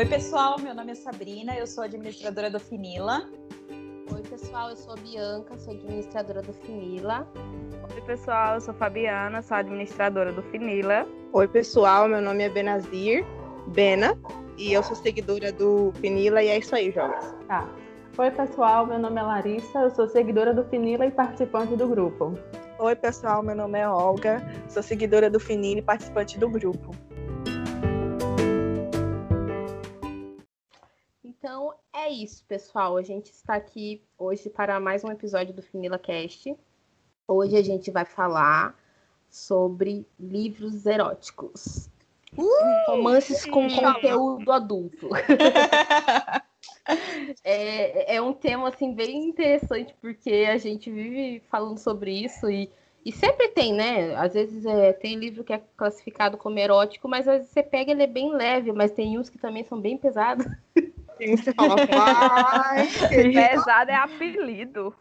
Oi, pessoal, meu nome é Sabrina, eu sou administradora do Finila. Oi, pessoal, eu sou a Bianca, sou administradora do Finila. Oi, pessoal, eu sou Fabiana, sou administradora do Finila. Oi, pessoal, meu nome é Benazir, Bena, e eu sou seguidora do Finila, e é isso aí, jovens. Tá. Oi, pessoal, meu nome é Larissa, eu sou seguidora do Finila e participante do grupo. Oi, pessoal, meu nome é Olga, sou seguidora do Finila e participante do grupo. Isso, pessoal. A gente está aqui hoje para mais um episódio do Finila Cast. Hoje a gente vai falar sobre livros eróticos. Uh, romances com conteúdo adulto. é, é um tema assim bem interessante porque a gente vive falando sobre isso e, e sempre tem, né? Às vezes é, tem livro que é classificado como erótico, mas às vezes você pega ele é bem leve, mas tem uns que também são bem pesados. Tem uns que falam, ai, Pesado é apelido.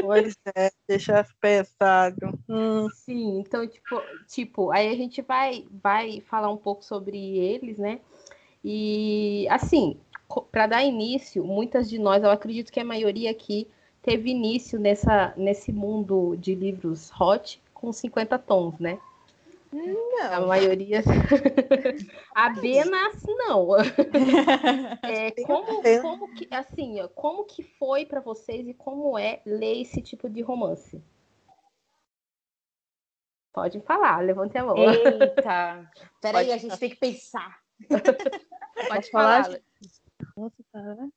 Pois é, deixa pesado. Hum. Sim, então, tipo, tipo, aí a gente vai, vai falar um pouco sobre eles, né? E, assim, para dar início, muitas de nós, eu acredito que a maioria aqui teve início nessa, nesse mundo de livros hot com 50 tons, né? Não. A maioria. a Benas, não. É, como, como que, assim, ó, como que foi para vocês e como é ler esse tipo de romance? Pode falar, levante a mão. Eita! Peraí, a gente tem que pensar. Pode falar, falar. Nossa, tá.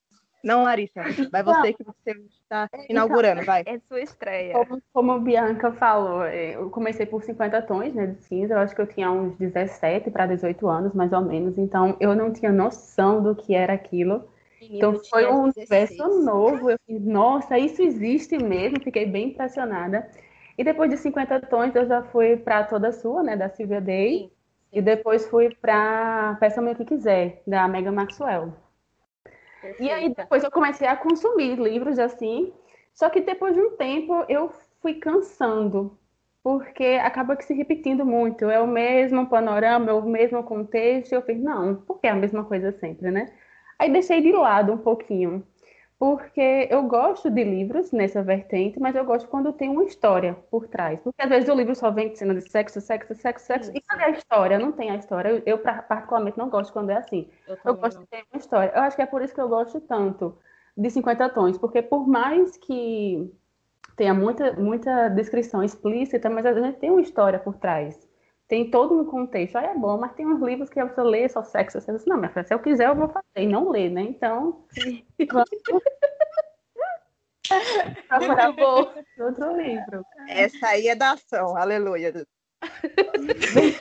Não, Larissa, vai você que você está inaugurando, vai. É sua estreia. Como, como a Bianca falou, é, eu comecei por 50 tons né, de cinza, eu acho que eu tinha uns 17 para 18 anos, mais ou menos, então eu não tinha noção do que era aquilo. Então Menino, foi tinha um 16. universo novo. Eu fiz, nossa, isso existe mesmo. Fiquei bem impressionada. E depois de 50 tons, eu já fui para Toda Sua, né, da Silvia Day. Sim, E depois fui para Peça-me o que quiser, da Mega Maxwell. E aí Perfeita. depois eu comecei a consumir livros assim. Só que depois de um tempo eu fui cansando. Porque acaba que se repetindo muito. É o mesmo panorama, é o mesmo contexto. Eu fiz, não, porque é a mesma coisa sempre, né? Aí deixei de lado um pouquinho. Porque eu gosto de livros nessa vertente, mas eu gosto quando tem uma história por trás. Porque às vezes o livro só vem de cena de sexo, sexo, sexo, sexo. Sim, E cadê a história? Não tem a história. Eu, eu, particularmente, não gosto quando é assim. Eu, Eu gosto não. de ter uma história. Eu acho que é por isso que eu gosto tanto de 50 tons, porque por mais que tenha muita, muita descrição explícita, mas a gente tem uma história por trás. Tem todo um contexto. Aí é bom, mas tem uns livros que você lê só sexo. Você diz, não, minha filha, se eu quiser, eu vou fazer. E não ler, né? Então, vamos procurar bom. outro livro. Essa aí é da ação, aleluia. Aleluia.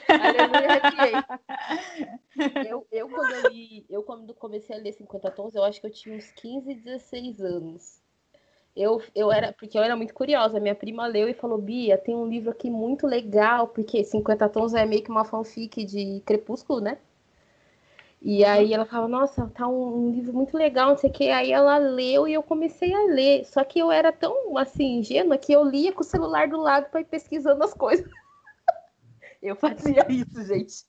Eu, eu, quando eu li, eu quando comecei a ler 50 tons, eu acho que eu tinha uns 15, 16 anos. Eu, eu era, porque eu era muito curiosa. Minha prima leu e falou: Bia, tem um livro aqui muito legal, porque 50 tons é meio que uma fanfic de Crepúsculo, né? E aí ela falava, nossa, tá um, um livro muito legal, não sei o que. Aí ela leu e eu comecei a ler. Só que eu era tão assim, ingênua que eu lia com o celular do lado para ir pesquisando as coisas. Eu fazia isso, gente.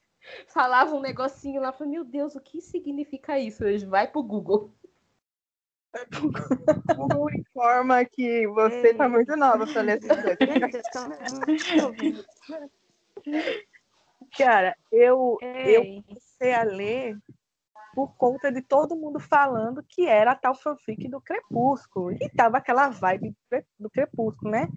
Falava um negocinho lá, falei, meu Deus, o que significa isso? Eu, Vai pro Google. O Google informa que você tá muito nova pra ler. Cara, eu, eu Ei, comecei a ler por conta de todo mundo falando que era a tal fanfic do Crepúsculo. E tava aquela vibe do Cre- do Crepúsculo, né?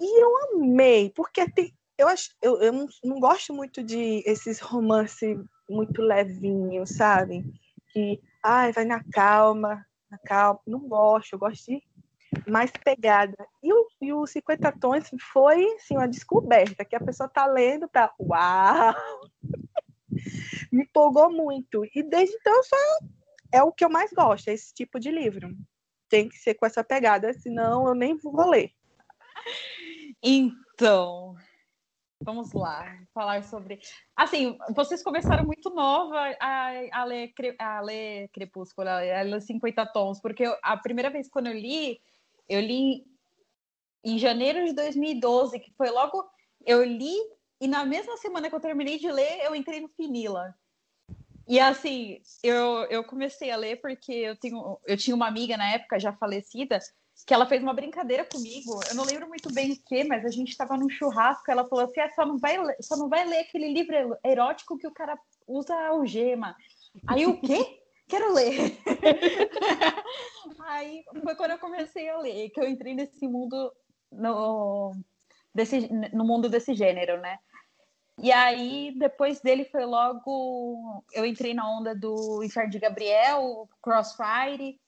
E eu amei, porque tem, eu, acho, eu, eu não, não gosto muito de esses romances muito levinhos, sabe? Que, ai, vai na calma, na calma. Não gosto, eu gosto de mais pegada. E o, e o 50 Tons foi, assim, uma descoberta, que a pessoa tá lendo pra, uau! Me empolgou muito. E desde então só é o que eu mais gosto, é esse tipo de livro. Tem que ser com essa pegada, senão eu nem vou ler. Então, vamos lá, falar sobre. Assim, vocês começaram muito nova a, a, ler, a ler Crepúsculo, a ler 50 Tons, porque a primeira vez quando eu li, eu li em janeiro de 2012, que foi logo. Eu li e na mesma semana que eu terminei de ler, eu entrei no Finila. E assim, eu, eu comecei a ler porque eu, tenho, eu tinha uma amiga na época já falecida que ela fez uma brincadeira comigo. Eu não lembro muito bem o que, mas a gente estava num churrasco. Ela falou assim: ah, só, não vai só não vai ler aquele livro erótico que o cara usa algema. Aí o quê? Quero ler. Aí foi quando eu comecei a ler, que eu entrei nesse mundo no, desse, no mundo desse gênero, né? E aí, depois dele foi logo. Eu entrei na onda do Inferno de Gabriel, Crossfire.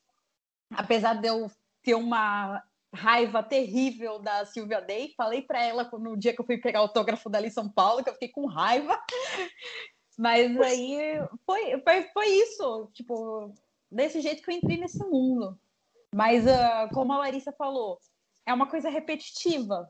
Apesar de eu ter uma raiva terrível da Silvia Day, falei para ela no dia que eu fui pegar o autógrafo dela em São Paulo, que eu fiquei com raiva. Mas aí foi, foi, foi isso, tipo, desse jeito que eu entrei nesse mundo. Mas, uh, como a Larissa falou, é uma coisa repetitiva.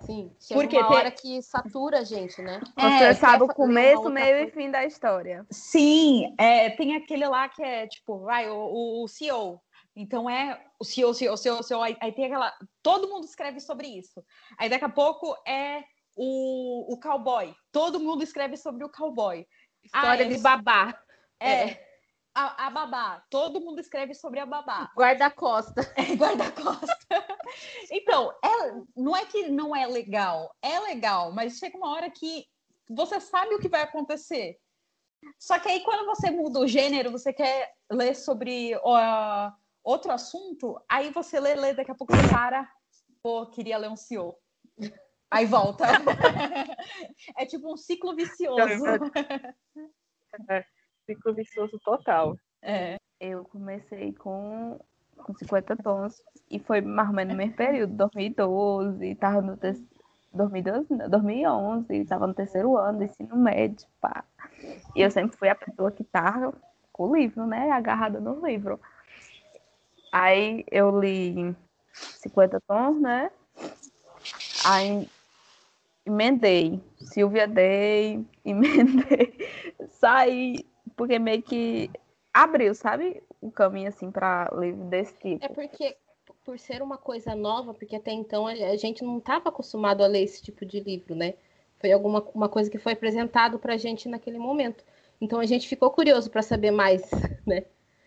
Sim, chega Porque uma hora que satura a gente, né? Você é, sabe o começo, meio coisa. e fim da história. Sim, é, tem aquele lá que é tipo, vai, o, o CEO. Então é o CEO, CEO, CEO, CEO, aí, aí tem aquela. Todo mundo escreve sobre isso. Aí daqui a pouco é o, o cowboy. Todo mundo escreve sobre o cowboy. História ah, de babá. É. é. A, a, babá. Todo mundo escreve sobre a babá. Guarda-costa. É, guarda-costa. então, é, não é que não é legal. É legal, mas chega uma hora que você sabe o que vai acontecer. Só que aí, quando você muda o gênero, você quer ler sobre uh, outro assunto, aí você lê, lê, daqui a pouco você para. Pô, queria ler um CEO. Aí volta. é tipo um ciclo vicioso. É, ciclo vicioso total. É. Eu comecei com, com 50 tons e foi mais ou menos no mesmo período, 2012, tava no te... 2012, 2011, estava no terceiro ano do ensino médio, pá. E eu sempre fui a pessoa que tava com o livro, né, agarrada no livro. Aí eu li 50 tons, né? Aí emendei. Silvia Day, emendei. Saí, porque meio que abriu, sabe? O caminho, assim, para livro desse tipo. É porque, por ser uma coisa nova, porque até então a gente não estava acostumado a ler esse tipo de livro, né? Foi alguma uma coisa que foi apresentado para a gente naquele momento. Então a gente ficou curioso para saber mais, né?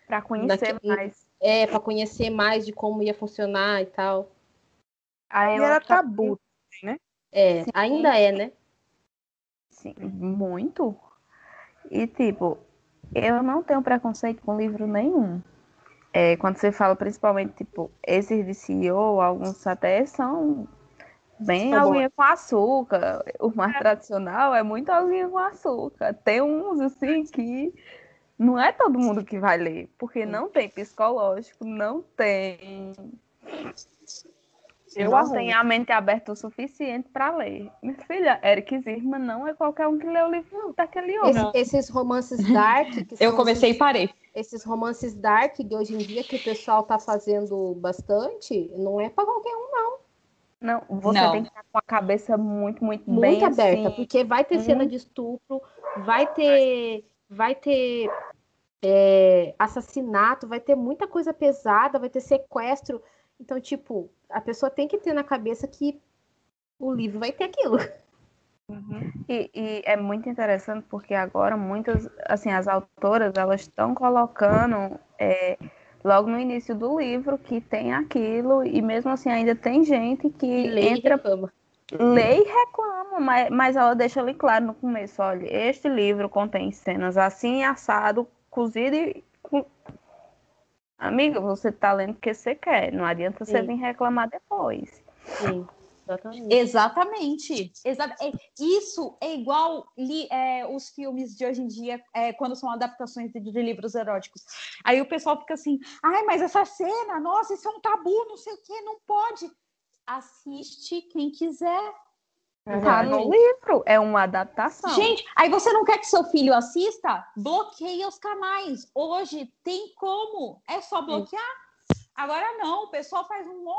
Para conhecer naquele... mais. É, para conhecer mais de como ia funcionar e tal. Aí era tabu, né? É, Sim. ainda é, né? Sim, muito. E, tipo, eu não tenho preconceito com livro nenhum. É, quando você fala, principalmente, tipo, esses de CEO, alguns até são bem tá aguinha com açúcar. O mais tradicional é muito aguinha com açúcar. Tem uns, assim, que não é todo mundo que vai ler, porque não tem psicológico, não tem eu não tenho a mente aberta o suficiente para ler. Minha filha, Eric Zirma não é qualquer um que lê o livro daquele homem. Esse, esses romances dark. eu comecei esses, e parei. Esses romances dark de hoje em dia que o pessoal tá fazendo bastante, não é para qualquer um, não. Não, você não. tem que estar com a cabeça muito, muito, muito bem aberta, assim. porque vai ter cena de estupro, vai ter, vai ter é, assassinato, vai ter muita coisa pesada, vai ter sequestro. Então, tipo, a pessoa tem que ter na cabeça que o livro vai ter aquilo. Uhum. E, e, é muito interessante porque agora muitas, assim, as autoras elas estão colocando é, logo no início do livro que tem aquilo e mesmo assim ainda tem gente que lê entra, e reclama. reclama, mas, mas ela deixa ali claro no começo, olha, este livro contém cenas assim assado, cozido e Amiga, você tá lendo porque você quer. Não adianta Sim. você vir reclamar depois. Sim. Exatamente. Exatamente. Exa é, isso é igual li, é, os filmes de hoje em dia, é, quando são adaptações de, de, livros eróticos. Aí o pessoal fica assim, ai, mas essa cena, nossa, isso é um tabu, não sei o quê, não pode. Assiste quem quiser. Tá no livro, é uma adaptação. Gente, aí você não quer que seu filho assista? Bloqueia os canais. Hoje tem como. É só bloquear. Agora não, o pessoal faz um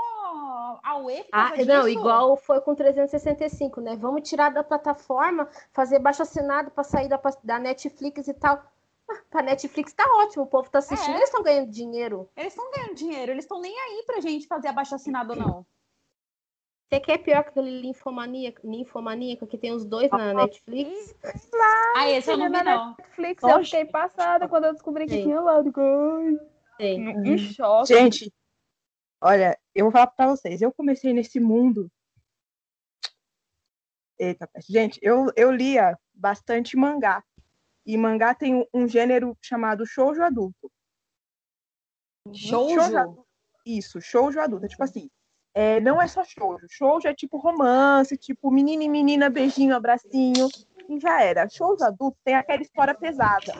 auê ah, Não, igual foi com 365, né? Vamos tirar da plataforma, fazer baixo assinado para sair da, da Netflix e tal. Ah, pra Netflix tá ótimo, o povo tá assistindo, é. eles estão ganhando dinheiro. Eles estão ganhando dinheiro, eles estão nem aí pra gente fazer abaixo assinado ou não. Você quer pior que aquele Ninfomaníaco, Ninfomaníaco que tem os dois na Netflix? Ah, esse eu não vi, na não. Netflix, eu fiquei passada quando eu descobri que Sim. tinha lá. Ai, Tem. Em choque. Gente, olha, eu vou falar pra vocês. Eu comecei nesse mundo. Eita, gente, eu, eu lia bastante mangá. E mangá tem um, gênero chamado shoujo adulto. Shoujo? adulto. Isso, shoujo adulto. É tipo assim, é, não é só shoujo. Shoujo é tipo romance, tipo menina e menina, beijinho, abracinho. E já era. Shoujo adulto tem aquela história pesada,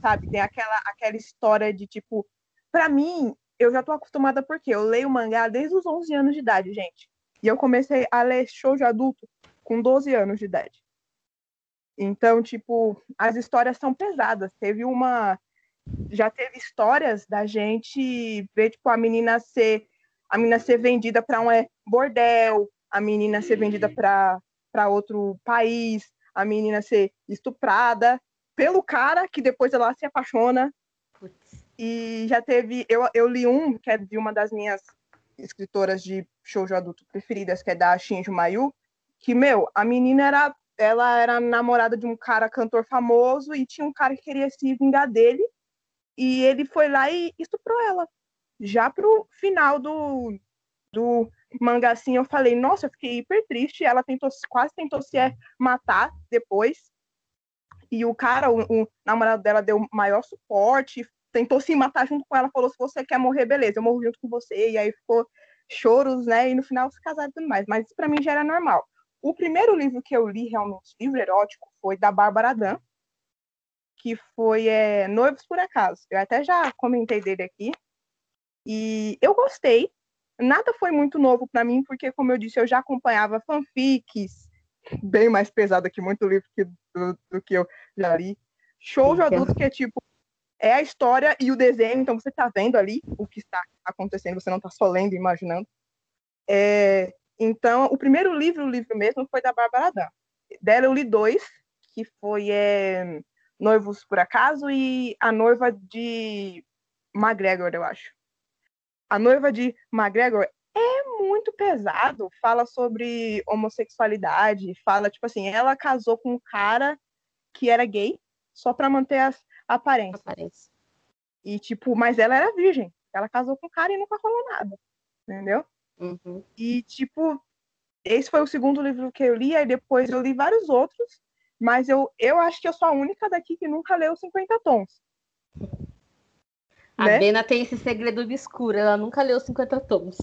sabe? Tem aquela, aquela história de tipo. Pra mim, eu já tô acostumada porque eu leio mangá desde os 11 anos de idade, gente. E eu comecei a ler shoujo adulto com 12 anos de idade. Então, tipo, as histórias são pesadas. Teve uma. Já teve histórias da gente ver, tipo, a menina ser. A menina ser vendida para um é, bordel, a menina ser vendida para outro país, a menina ser estuprada pelo cara que depois ela se apaixona. Putz. E já teve. Eu, eu li um, que é de uma das minhas escritoras de shoujo adulto preferidas, que é da Shinju Mayu, que, meu, a menina era. Ela era namorada de um cara cantor famoso e tinha um cara que queria se vingar dele. E ele foi lá e estuprou ela. Já pro final do, do mangá, assim, eu falei, nossa, eu fiquei hiper triste. Ela tentou, quase tentou se é, matar depois. E o cara, o, o namorado dela, deu maior suporte, tentou se matar junto com ela, falou: se você quer morrer, beleza, eu morro junto com você. E aí ficou choros, né? E no final se casaram e tudo mais. Mas isso pra mim já era normal. O primeiro livro que eu li, realmente, livro erótico, foi da Bárbara Dan, que foi é, Noivos por Acaso. Eu até já comentei dele aqui. E eu gostei. Nada foi muito novo para mim, porque, como eu disse, eu já acompanhava fanfics, bem mais pesado que muito livro que, do, do que eu já li. Show de adulto que é tipo, é a história e o desenho, então você tá vendo ali o que está acontecendo, você não tá só lendo e imaginando. É, então, o primeiro livro, o livro mesmo, foi da Bárbara Dan. Dela eu li dois, que foi é, Noivos por Acaso e A Noiva de McGregor, eu acho. A Noiva de McGregor é muito pesado, fala sobre homossexualidade, fala, tipo assim, ela casou com um cara que era gay, só pra manter as aparências. Aparece. E, tipo, mas ela era virgem. Ela casou com um cara e nunca rolou nada. Entendeu? Uhum. E, tipo, esse foi o segundo livro que eu li, aí depois eu li vários outros, mas eu, eu acho que eu sou a única daqui que nunca leu 50 tons. A Né? Bena tem esse segredo obscuro, ela nunca leu 50 tons.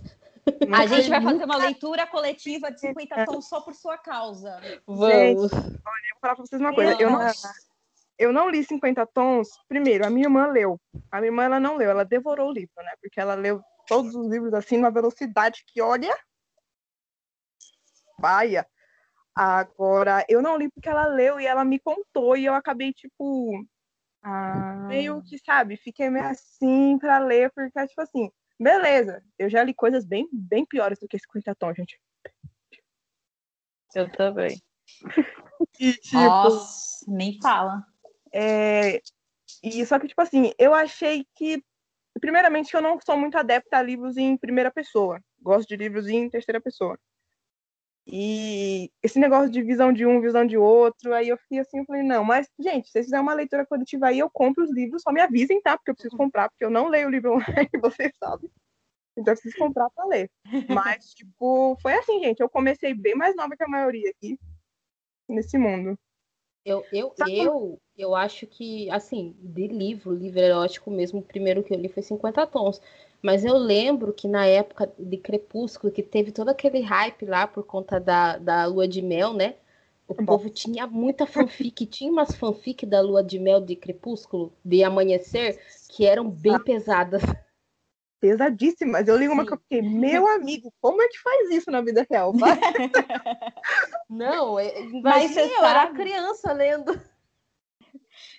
A gente vai fazer uma leitura coletiva de 50 tons só por sua causa. Vamos. Vou falar pra vocês uma coisa. Eu não, eu não li 50 tons. Primeiro, a minha irmã leu. A minha irmã ela não leu, ela devorou o livro, né? Porque ela leu todos os livros assim numa velocidade que, olha, vaia. Agora, eu não li porque ela leu e ela me contou e eu acabei, tipo, Ah, meio que, sabe, fiquei meio assim pra ler, porque, tipo assim, beleza, eu já li coisas bem, bem piores do que 50 tons, gente. eu também. E, tipo, Nossa, nem fala. É, e só que, tipo assim, eu achei que, primeiramente, que eu não sou muito adepta a livros em primeira pessoa. Gosto de livros em terceira pessoa. E esse negócio de visão de um, visão de outro, aí eu fiquei assim, eu falei, não, mas, gente, se vocês fizerem uma leitura coletiva aí, eu compro os livros, só me avisem, tá? Porque eu preciso comprar, porque eu não leio o livro online, vocês sabem. Então eu preciso comprar pra ler. Mas, tipo, foi assim, gente. Eu comecei bem mais nova que a maioria aqui nesse mundo. Eu, eu, Sabe eu, eu acho que, assim, de livro, livro erótico mesmo, o primeiro que eu li foi 50 tons. Mas eu lembro que na época de Crepúsculo, que teve todo aquele hype lá por conta da, da lua de mel, né? O Bom. povo tinha muita fanfic, tinha umas fanfic da lua de mel de Crepúsculo, de Amanhecer, que eram bem pesadas. pesadíssimas. Eu li uma Sim. que eu fiquei, meu amigo, como é que faz isso na vida real? Vai. Não, é- Mas eu era criança lendo.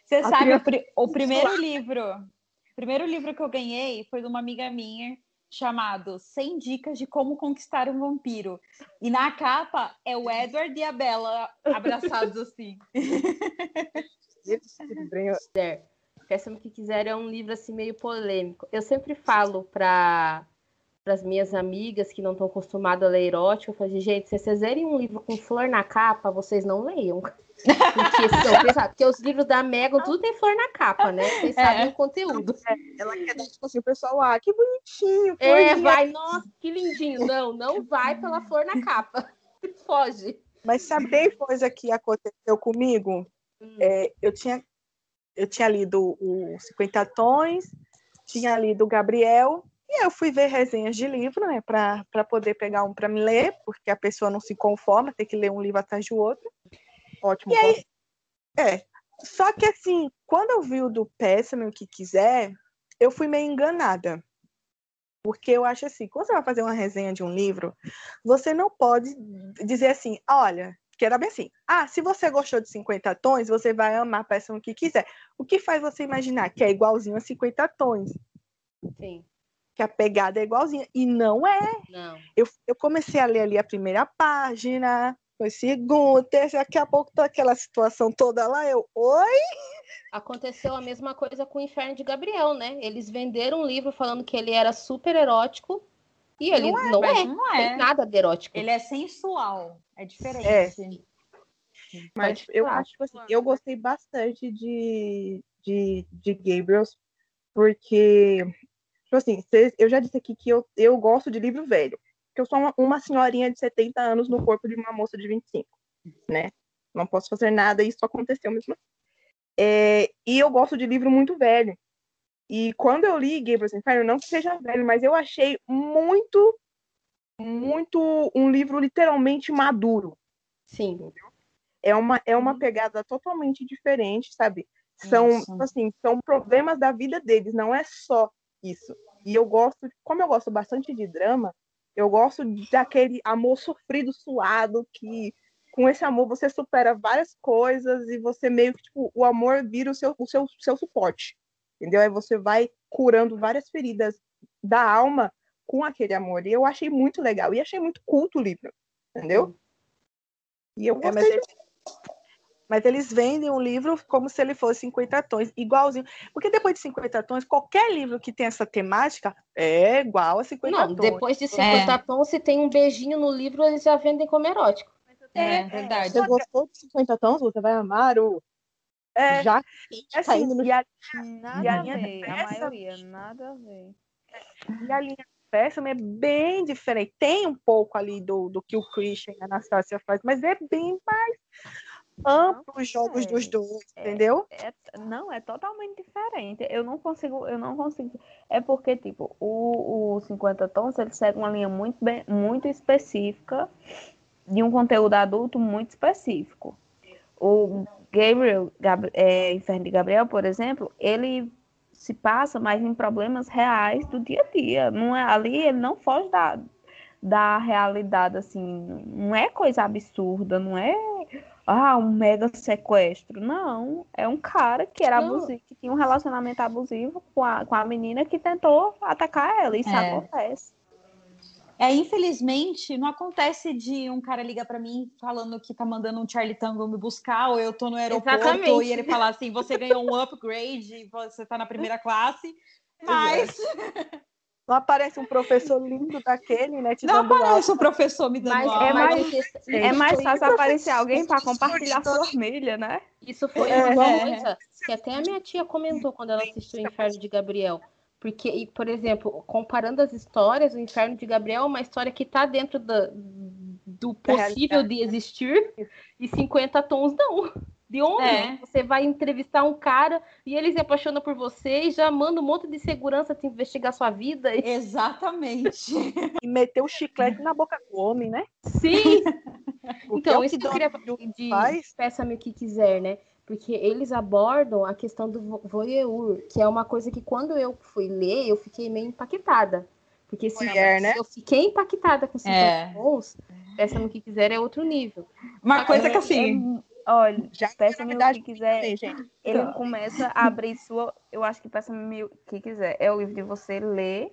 Você A sabe, criança o, pri- o primeiro livro, primeiro livro que eu ganhei foi de uma amiga minha chamado 100 dicas de como conquistar um vampiro. E na capa é o Edward e a Bella abraçados assim. Peçam o que quiser, é um livro assim meio polêmico. Eu sempre falo para para as minhas amigas que não estão acostumadas a ler erótico, eu falei, gente, se vocês lerem um livro com flor na capa, vocês não leiam. Porque, porque os livros da Megan, tudo tem flor na capa, né? Vocês É. sabem o conteúdo. Ela quer dar, tipo assim, o pessoal, ah, que bonitinho. É, florzinha. vai, nossa, que lindinho. Não, não vai pela flor na capa. Foge. Mas sabe, tem coisa que aconteceu comigo? Hum. É, eu, tinha, eu tinha lido o 50 Tons, tinha lido o Gabriel, e eu fui ver resenhas de livro, né, para poder pegar um para me ler, porque a pessoa não se conforma, tem que ler um livro atrás do outro. Ótimo. E aí, é. Só que assim, quando eu vi o do Péssimo, o que quiser, eu fui meio enganada. Porque eu acho assim, quando você vai fazer uma resenha de um livro, você não pode dizer assim, olha, que era bem assim, ah, se você gostou de 50 tons, você vai amar Péssimo o que quiser. O que faz você imaginar que é igualzinho a 50 tons? Sim, Que a pegada é igualzinha. E não é. não. Eu, eu comecei a ler ali a primeira página, foi segunda, terceira, daqui a pouco tá aquela situação toda lá, eu, oi? Aconteceu a mesma coisa com o Inferno de Gabriel, né? Eles venderam um livro falando que ele era super erótico e ele não é. Não Tem é. nada de erótico. Ele é sensual. É diferente. É. Mas Pode eu falar. acho assim, eu gostei bastante de, de, de Gabriels, porque, tipo assim, eu já disse aqui que eu, eu gosto de livro velho, porque eu sou uma, uma senhorinha de 70 anos no corpo de uma moça de 25, né? Não posso fazer nada, isso aconteceu mesmo. assim. É, e eu gosto de livro muito velho. E quando eu li Gabriel's Inferno, não que seja velho, mas eu achei muito, muito um livro literalmente maduro Sim. é uma, é uma pegada totalmente diferente, sabe? São, Isso. tipo assim, são problemas da vida deles, não é só isso. E eu gosto, como eu gosto bastante de drama, eu gosto daquele amor sofrido, suado, que com esse amor você supera várias coisas e você meio que, tipo, o amor vira o seu, o seu, seu suporte, entendeu? Aí você vai curando várias feridas da alma com aquele amor. E eu achei muito legal. E achei muito culto o livro, entendeu? E eu É, mas, gostei eles, mas eles vendem um livro como se ele fosse 50 tons, igualzinho. Porque depois de 50 tons, qualquer livro que tem essa temática é igual a 50 Não, tons. depois de 50 tons, se tem um beijinho no livro, eles já vendem como erótico. É, verdade. Você gostou de 50 tons? Você vai amar o É, já é tá assim, no e a, Nada E a a linha ver, a maioria, nada a ver. e a linha Péssimo é bem diferente. Tem um pouco ali do, do que o Christian e a Anastasia faz, mas é bem mais amplo os jogos dos dois, É. entendeu? É, não, é totalmente diferente. Eu não consigo, eu não consigo. É porque, tipo, o, o 50 tons, ele segue uma linha muito, bem, muito específica de um conteúdo adulto muito específico. O Gabriel, Gab- é, Inferno de Gabriel, por exemplo, ele se passa mais em problemas reais do dia a dia. Não é, ali ele não foge da, da realidade, assim, não é coisa absurda, não é ah, um mega sequestro. Não, é um cara que era Não. abusivo, que tinha um relacionamento abusivo com a, com a menina que tentou atacar ela. Isso É. acontece. É, infelizmente, não acontece de um cara ligar pra mim falando que tá mandando um Charlie Tango me buscar, ou eu tô no aeroporto Exatamente. e ele falar assim: você ganhou um upgrade você tá na primeira classe. Mas Não aparece um professor lindo daquele, né? Te não aula. aparece o professor me dando Mas, aula. é mais- É mais fácil aparecer alguém para compartilhar família, né? Isso foi É. uma É. coisa que até a minha tia comentou quando ela assistiu o Inferno de Gabriel. Porque, e, por exemplo, comparando as histórias, o Inferno de Gabriel é uma história que está dentro do Da possível de existir, e 50 tons não. De onde? É. Você vai entrevistar um cara e ele se apaixona por você e já manda um monte de segurança te investigar sua vida. E- Exatamente. E meteu o chiclete na boca do homem, né? Sim! Porque Então, é isso que eu queria Trump de faz. peça-me o que quiser, né? Porque eles abordam a questão do vo- voyeur, que é uma coisa que quando eu fui ler, eu fiquei meio impactada. Porque se, Voyeur, né? se eu fiquei impactada com 50 É. tons, peça-me o que quiser é outro nível. Uma coisa que assim. é- olha, Já peça-me o que quiser. Ele começa a abrir sua. Eu acho que peça-me o que quiser. É o livro de você ler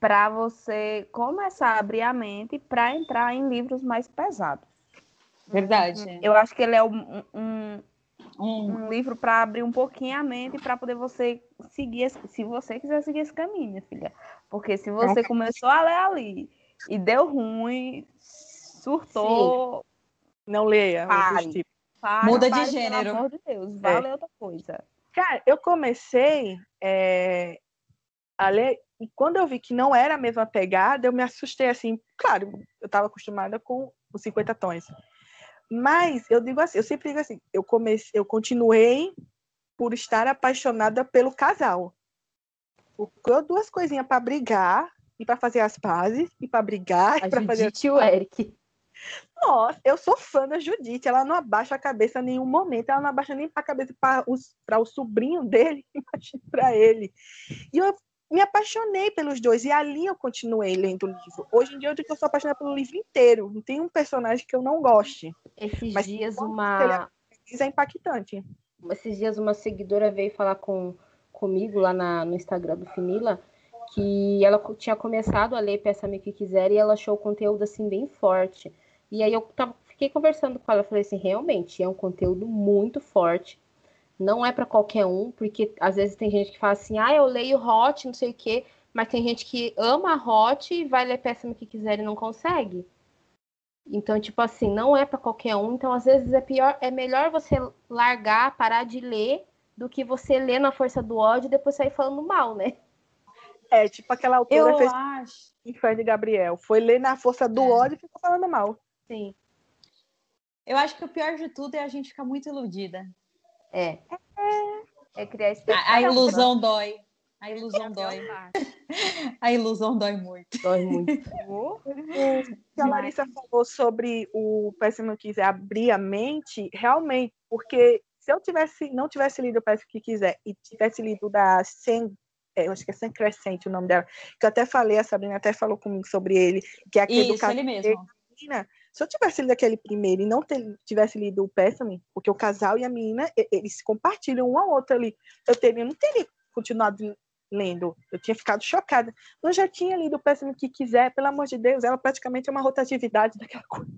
para você começar a abrir a mente para entrar em livros mais pesados. Verdade. Eu acho que ele é um, um, Um- um livro para abrir um pouquinho a mente para poder você seguir, esse- se você quiser seguir esse caminho, minha filha. Porque se você começou a ler ali e deu ruim, surtou, Não leia. Pare. outros tipos. pare, Muda de gênero. Pelo amor de Deus, vai ler outra coisa. Cara, eu comecei é, a ler e quando eu vi que não era a mesma pegada, eu me assustei assim. Claro, eu estava acostumada com os 50 tons. Mas eu digo assim, eu sempre digo assim, eu comecei, eu continuei por estar apaixonada pelo casal. Procurou duas coisinhas para brigar e para fazer as pazes e para brigar A e para fazer e o Eric. Nossa, eu sou fã da Judite. Ela não abaixa a cabeça em nenhum momento. Ela não abaixa nem a cabeça para o sobrinho dele, imagina para ele. E eu me apaixonei pelos dois. E ali eu continuei lendo o livro. Hoje em dia eu digo que eu sou apaixonada pelo livro inteiro. Não tem um personagem que eu não goste. Esses Mas dias uma. Isso é impactante. esses dias uma seguidora veio falar com, comigo lá na- no Instagram do Finila que ela tinha começado a ler Peça-me o que quiser e ela achou o conteúdo assim bem forte. E aí eu tava, fiquei conversando com ela, falei assim, realmente é um conteúdo muito forte. Não é para qualquer um, porque às vezes tem gente que fala assim, ah, eu leio Hot, não sei o quê, mas tem gente que ama Hot e vai ler Peça-me o que quiser e não consegue. Então, tipo assim, não é para qualquer um. Então, às vezes é pior, é melhor você largar, parar de ler, do que você ler na força do ódio e depois sair falando mal, né? É, tipo aquela autora Eu fez acho. Inferno de Gabriel. Foi ler na força do É. ódio e ficou falando mal. Sim. Eu acho que o pior de tudo é a gente ficar muito iludida. É. É criar A, a expectativa. ilusão dói. A ilusão dói. A ilusão dói muito. Dói muito. O que a Larissa falou sobre o Péssimo Quiser abrir a mente, realmente, porque se eu tivesse, não tivesse lido o Péssimo que quiser e tivesse lido da Sen, é, eu acho que é Sen Crescente o nome dela, que eu até falei, a Sabrina até falou comigo sobre ele, que é aquele do Isso, ele mesmo. menina, se eu tivesse lido aquele primeiro e não ter- tivesse lido o Péssame, porque o casal e a menina, eles se compartilham um ao outro ali, eu teria, não teria continuado lendo, eu tinha ficado chocada. Eu já tinha lido o Péssame que quiser, pelo amor de Deus, ela praticamente é uma rotatividade daquela coisa.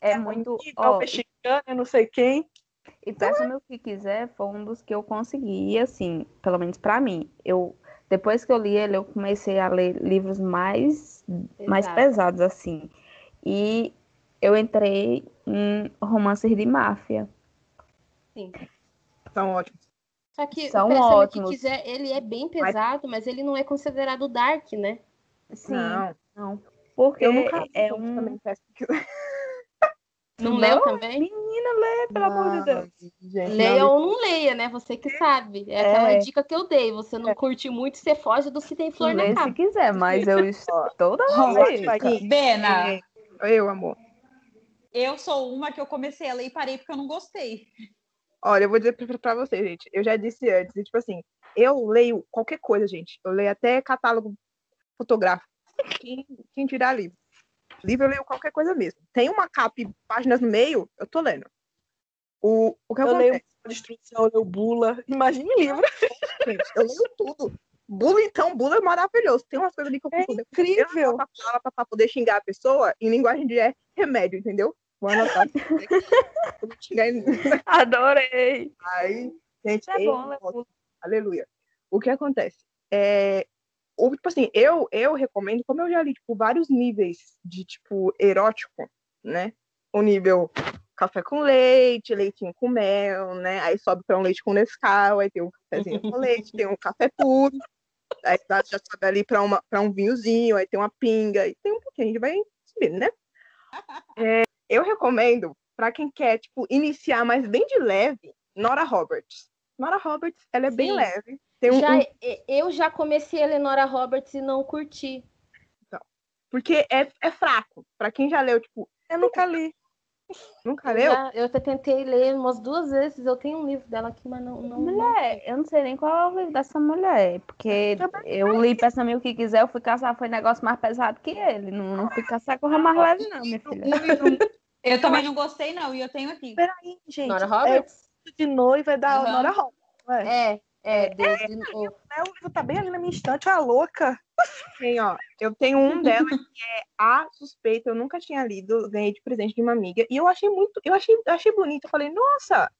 É, é muito. Igual Ó, mexicana, eu não sei quem. E peça-me o que quiser, foi um dos que eu consegui, e assim, pelo menos pra mim. Eu, depois que eu li ele, eu comecei a ler livros mais, mais pesados, assim. E eu entrei em romances de máfia. Sim. Então, ótimo. Só que São o que ótimos. quiser, ele é bem pesado, mas ele não é considerado dark, né? Sim, Não, não. Porque Eu nunca é um. também, Péssame que. Não, Não? leu também? Menina, lê, pelo amor de Deus. Gente, Leia não, ou não leia, né? Você que sabe. É aquela É. dica que eu dei. Você não curte muito, você foge dos que tem flor Lê na se capa. quiser, mas eu estou da Vai, vai, dica. Bena, é, Eu, amor. eu sou uma que eu comecei a ler e parei porque eu não gostei. Olha, eu vou dizer pra, pra vocês, gente. Eu já disse antes, tipo assim, eu leio qualquer coisa, gente. Eu leio até catálogo fotográfico. Quem, quem tirar livro. Livro eu leio qualquer coisa mesmo. Tem uma capa e páginas no meio, eu tô lendo. O, o que Eu acontece, leio Destruição, eu leio Bula. Imagine livro. gente? Eu leio tudo. Bula, então, Bula é maravilhoso. Tem umas coisas ali que eu É consigo. incrível. Eu anoto a palavra pra poder xingar a pessoa em linguagem de é remédio, entendeu? Vou anotar. Adorei. Aí, gente, É bom, né? Aleluia. O que acontece? É, o, tipo assim, eu, eu recomendo, como eu já li, tipo, vários níveis de, tipo, erótico, né? O nível café com leite, leitinho com mel, né? Aí sobe para um leite com Nescau, aí tem um cafezinho com leite, tem um café puro, aí tá- já sobe ali para um vinhozinho, aí tem uma pinga, e tem um pouquinho, a gente vai subindo, né? É, eu recomendo para quem quer, tipo, iniciar, mas bem de leve, Nora Roberts. Nora Roberts, ela é bem Sim. leve. Tem um, Já, um- e- eu já comecei a Lenora Roberts e não curti. porque é, é fraco. Para quem já leu, tipo, Eu nunca li. Nunca Eu, leu? eu até tentei ler umas duas vezes. Eu tenho um livro dela aqui, mas não. não, não- Mulher, eu não sei nem qual é o livro dessa mulher, porque eu li Peça-me o que quiser, eu fui caçar, foi negócio mais pesado que ele. Não, não fui caçar com mais leve, não, minha filha. Um Eu também não gostei, não, e eu tenho aqui. Peraí, gente. Nora É Roberts? o de noiva é da Aham. Nora Roberts. não é? É, é. de- de- o- É, o livro tá bem ali na minha estante, a louca. Tem, ó. Eu tenho um dela que é A Suspeita. Eu nunca tinha lido, ganhei de presente de uma amiga. E eu achei muito, eu achei, eu achei bonito. Eu falei, nossa,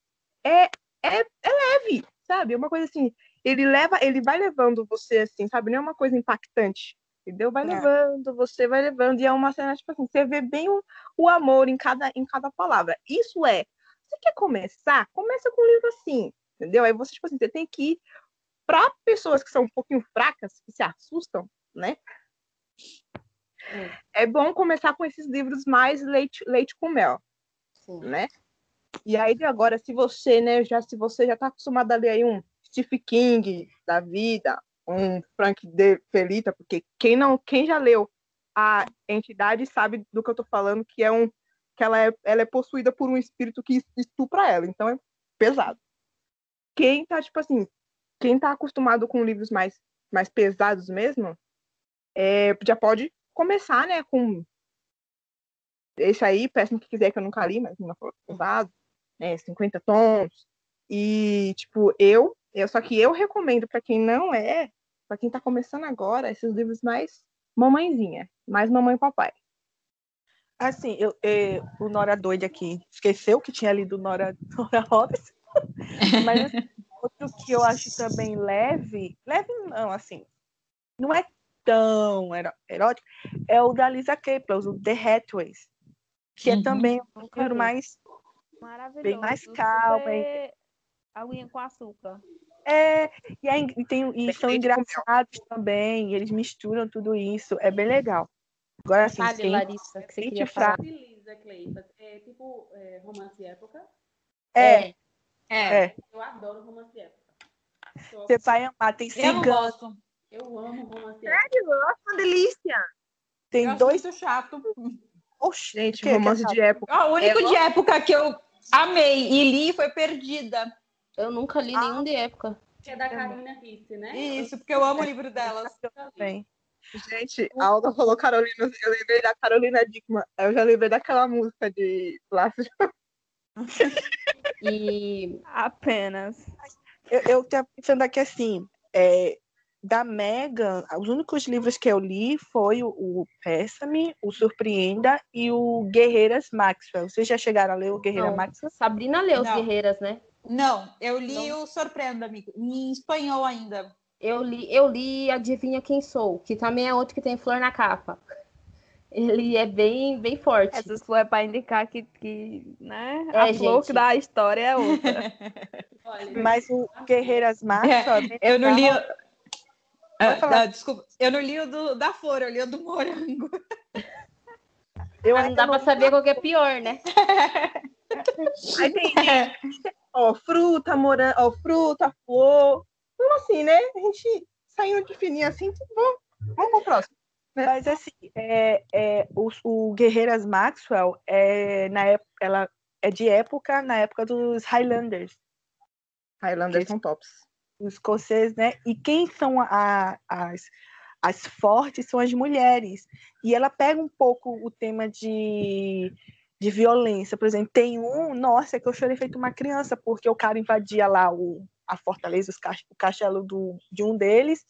é, é, é leve, sabe? Uma coisa assim. ele leva, ele vai levando você assim, sabe? Não é uma coisa impactante. Entendeu? Vai É. levando, você vai levando. E é uma cena, tipo assim, você vê bem o, o amor em cada, em cada palavra. Isso é. Você quer começar? Começa com um livro assim. Entendeu? Aí você, tipo assim, você tem que ir para pessoas que são um pouquinho fracas, que se assustam, né? Hum. É bom começar com esses livros mais leite, leite com mel Sim. né? E aí de agora, se você, né, já se você já tá acostumado a ler aí um Stephen King da vida, um Frank de Felita, porque quem não, quem já leu a entidade sabe do que eu tô falando, que é um que ela é, ela é possuída por um espírito que estupra ela, então é pesado. Quem tá tipo assim, quem tá acostumado com livros mais mais pesados mesmo, é, já pode começar, né, com esse aí, péssimo que quiser, que eu nunca li, mas não foi pesado, né, 50 tons. E, tipo, eu, eu só que eu recomendo para quem não é, para quem tá começando agora, esses livros mais mamãezinha, mais mamãe e papai. Assim, eu, eh, o Nora doido aqui esqueceu que tinha lido Nora, Nora Roberts. Mas assim, outro que eu acho também leve, leve não, assim, não é tão eró- erótico, é o da Lisa Kaplan, o The Hathways, que Uhum. é também um livro li. mais Maravilhoso. Bem mais calma, super Aguinha com açúcar. É, e, é en- e tem, e são engraçados também, e eles misturam tudo isso, é bem legal. Agora, assim, Fale, quem, Larissa, que você queria te falar. Lisa Cleipas. É tipo é, romance de época. é, É, é, Eu adoro romance de época. Sou- você vai amar, tem eu não cigano, gosto. Eu amo romance de época. Uma delícia! tem eu acho dois... muito chato. Oxi, Gente, que- que romance é de época. Ah, o único É, de época que eu amei e li foi Perdida. Eu nunca li nenhum de época. Que é da Karina Risse, né? Isso, porque eu amo o livro delas. também. Gente, a Alda falou Carolina, eu lembrei da Carolina Dickman. Eu já lembrei daquela música de Laços E Apenas. Eu, eu tô pensando aqui assim, é, da Megan, os únicos livros que eu li foi o, o Pésame, o Surpreenda e o Guerreiras Maxwell. Vocês já chegaram a ler o Guerreira Não. Maxwell? Sabrina leu os Não. Guerreiras, né? Não, eu li o Surpreenda-me, em espanhol ainda. Eu li, eu li Adivinha Quem Sou, que também é outro que tem flor na capa. Ele é bem, bem forte. Essa flor é para indicar que, que né, É, a flor gente. que dá a história é outra. Olha, Mas o Guerreiras Maxwell... é Eu não li. Ah, não, desculpa, eu não li o do, da Flor, eu li o do Morango. Eu Mas não dá pra saber qual que é pior, né? Aí tem gente, ó, fruta, morango, ó, fruta, flor. Então, assim, né? A gente saindo de fininho assim, vamos, vamos pro próximo. Mas assim, é, é, o, o Guerreiras Maxwell é, na época, ela é de época, na época dos Highlanders, Highlanders são tops. os escoceses, né? E quem são a- as, as fortes são as mulheres. E ela pega um pouco o tema de, de violência. Por exemplo, tem um, nossa, que eu chorei feito uma criança, porque o cara invadia lá o, a fortaleza, os o castelo do, de um deles,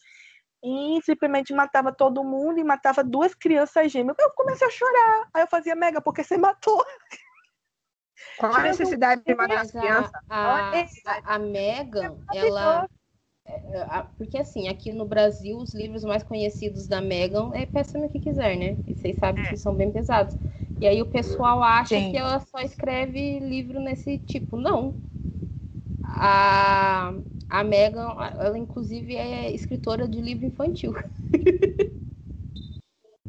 e simplesmente matava todo mundo e matava duas crianças gêmeas. Eu comecei a chorar. Aí eu fazia, Mega, porque você matou? Qual a necessidade de matar as crianças? a, a, a, a Megan, ela. é, a- Porque assim, aqui no Brasil, os livros mais conhecidos da Megan é Peça-me o que quiser, né? E vocês sabem que são bem pesados. E aí o pessoal acha Sim. que ela só escreve livro nesse tipo. Não. A, a Megan, ela inclusive é escritora de livro infantil.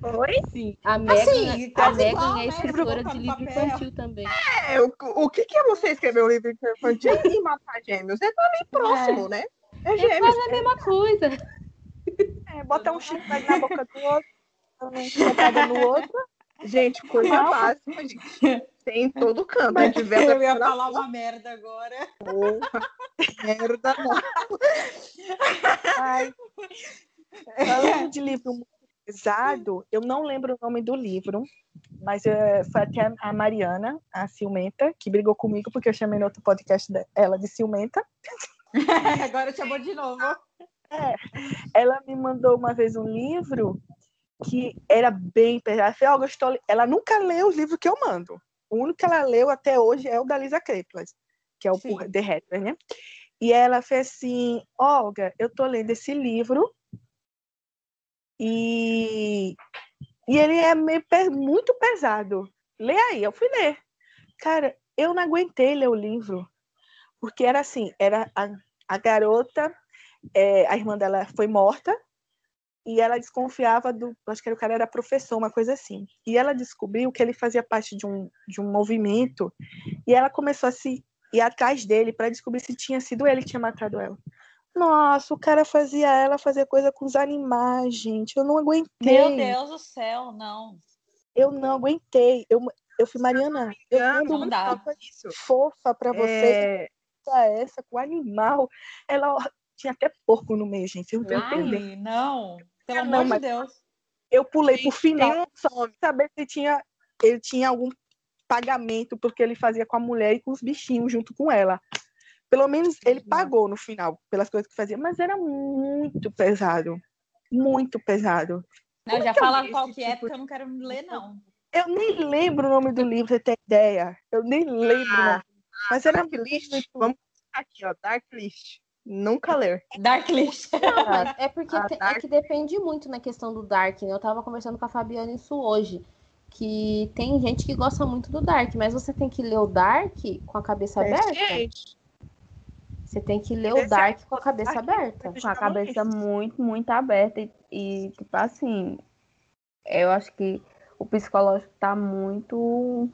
Oi? Sim. A Megan, Assim, a Megan igual, é né? escritora de livro papel. infantil também. É, o, o que, que é você escrever um livro infantil e matar gêmeos? É ali próximo, né? É É gêmeos. quase a mesma coisa. É, botar um chiclete na boca do outro, botada no outro. Gente, coisa básica, gente. Tem em todo canto. A Eu ia falar uma merda agora. porra, merda, não. Ai. Falando de livro muito pesado, eu não lembro o nome do livro, mas é, foi até a Mariana, a ciumenta, que brigou comigo porque eu chamei no outro podcast dela de ciumenta. Agora chamou de novo. Ela me mandou uma vez um livro que era bem pesado. Eu falei, "Ó, gostou? Ela nunca leu os livros que eu mando. O único que ela leu até hoje é o da Lisa Kreplas, que é o Sim. The Hatter, né? E ela fez assim: Olga, eu tô lendo esse livro e, e ele é meio, muito pesado. Lê aí, eu fui ler. Cara, eu não aguentei ler o livro, porque era assim: era a, a garota, é, a irmã dela foi morta, e ela desconfiava do, acho que o cara era professor, uma coisa assim. E ela descobriu que ele fazia parte de um, de um movimento e ela começou a se ir atrás dele para descobrir se tinha sido ele que tinha matado ela. Nossa, o cara fazia ela fazer coisa com os animais, gente. Eu não aguentei. Meu Deus do céu, não. Eu não aguentei. Eu, eu fui Mariana. Eu não, não dá. Fofa para você. É... Essa com animal. Ela tinha até porco no meio, gente. Eu não Ai, não. Pelo é, amor de Deus. Eu pulei Sim, pro final só saber se tinha, ele tinha algum pagamento porque ele fazia com a mulher e com os bichinhos junto com ela. Pelo menos ele pagou no final pelas coisas que fazia, mas era muito pesado. Muito pesado. Não, já fala qual que é, tipo... porque eu não quero ler, não. Eu nem lembro o nome do livro, você tem ideia. Eu nem lembro. Ah, mas era Darklist. Vamos aqui, ó, Darklist. Nunca ler. Darklist. Não, mas é porque ah, é que depende muito na questão do Dark. Né? Eu tava conversando com a Fabiana isso hoje. Que tem gente que gosta muito do Dark, mas você tem que ler o Dark com a cabeça é aberta. Gente. Você tem que ler o Dark com a cabeça aberta. Com a cabeça muito, muito aberta. E, e, tipo assim, eu acho que o psicológico tá muito.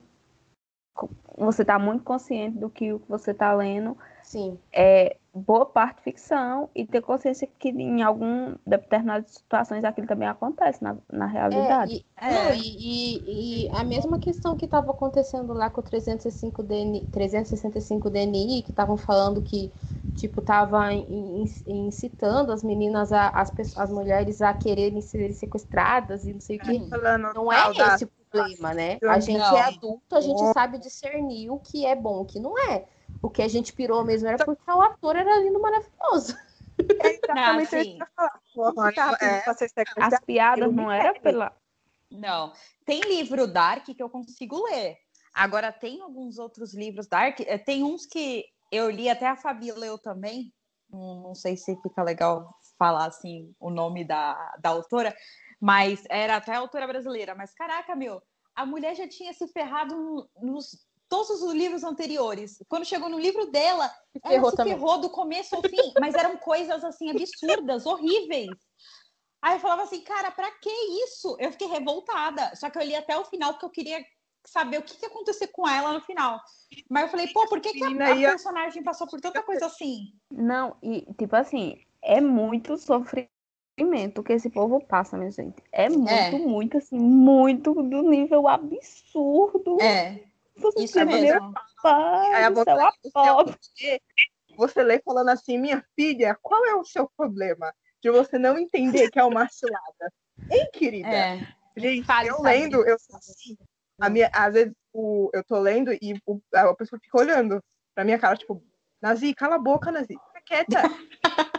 Você tá muito consciente do que você tá lendo. Sim. É, boa parte ficção e ter consciência que em algum determinadas situações aquilo também acontece na, na realidade. É, e, é. Não, e, e, a mesma questão que estava acontecendo lá com o 365 DNI, 365 DNI, que estavam falando que tipo tava incitando as meninas a, as, as mulheres a quererem ser sequestradas e não sei o que. Não é esse o problema, né? A gente é adulto, a gente sabe discernir o que é bom, o que não é. O que a gente pirou mesmo era porque o ator era lindo, maravilhoso. É exatamente ah, que é. As piadas não era pela. Não. Tem livro Dark que eu consigo ler. Agora, tem alguns outros livros Dark. Eh, tem uns que eu li, até a Fabi leu também. Não sei se fica legal falar assim o nome da, da autora, mas era até autora brasileira. Mas caraca, meu, a mulher já tinha se ferrado nos todos os livros anteriores. Quando chegou no livro dela, ela ferrou se também. ferrou do começo ao fim, mas eram coisas assim absurdas, horríveis. Aí eu falava assim, cara, pra que isso? Eu fiquei revoltada. Só que eu li até o final porque eu queria saber o que, que ia acontecer com ela no final. Mas eu falei, pô, por que, que a, a personagem passou por tanta coisa assim? Não, e tipo assim, é muito sofrimento que esse povo passa, minha gente. É muito, é. muito, assim, muito do nível absurdo. É. Você Isso é mesmo. Pai, Aí a você, você lê falando assim, minha filha, qual é o seu problema de você não entender que é uma cilada? Hein, querida? É. Gente, Fale, eu lendo, eu sou assim. A minha, às vezes o, eu tô lendo e o, a pessoa fica olhando pra minha cara, tipo, Nazi, cala a boca, Nazi, fica quieta.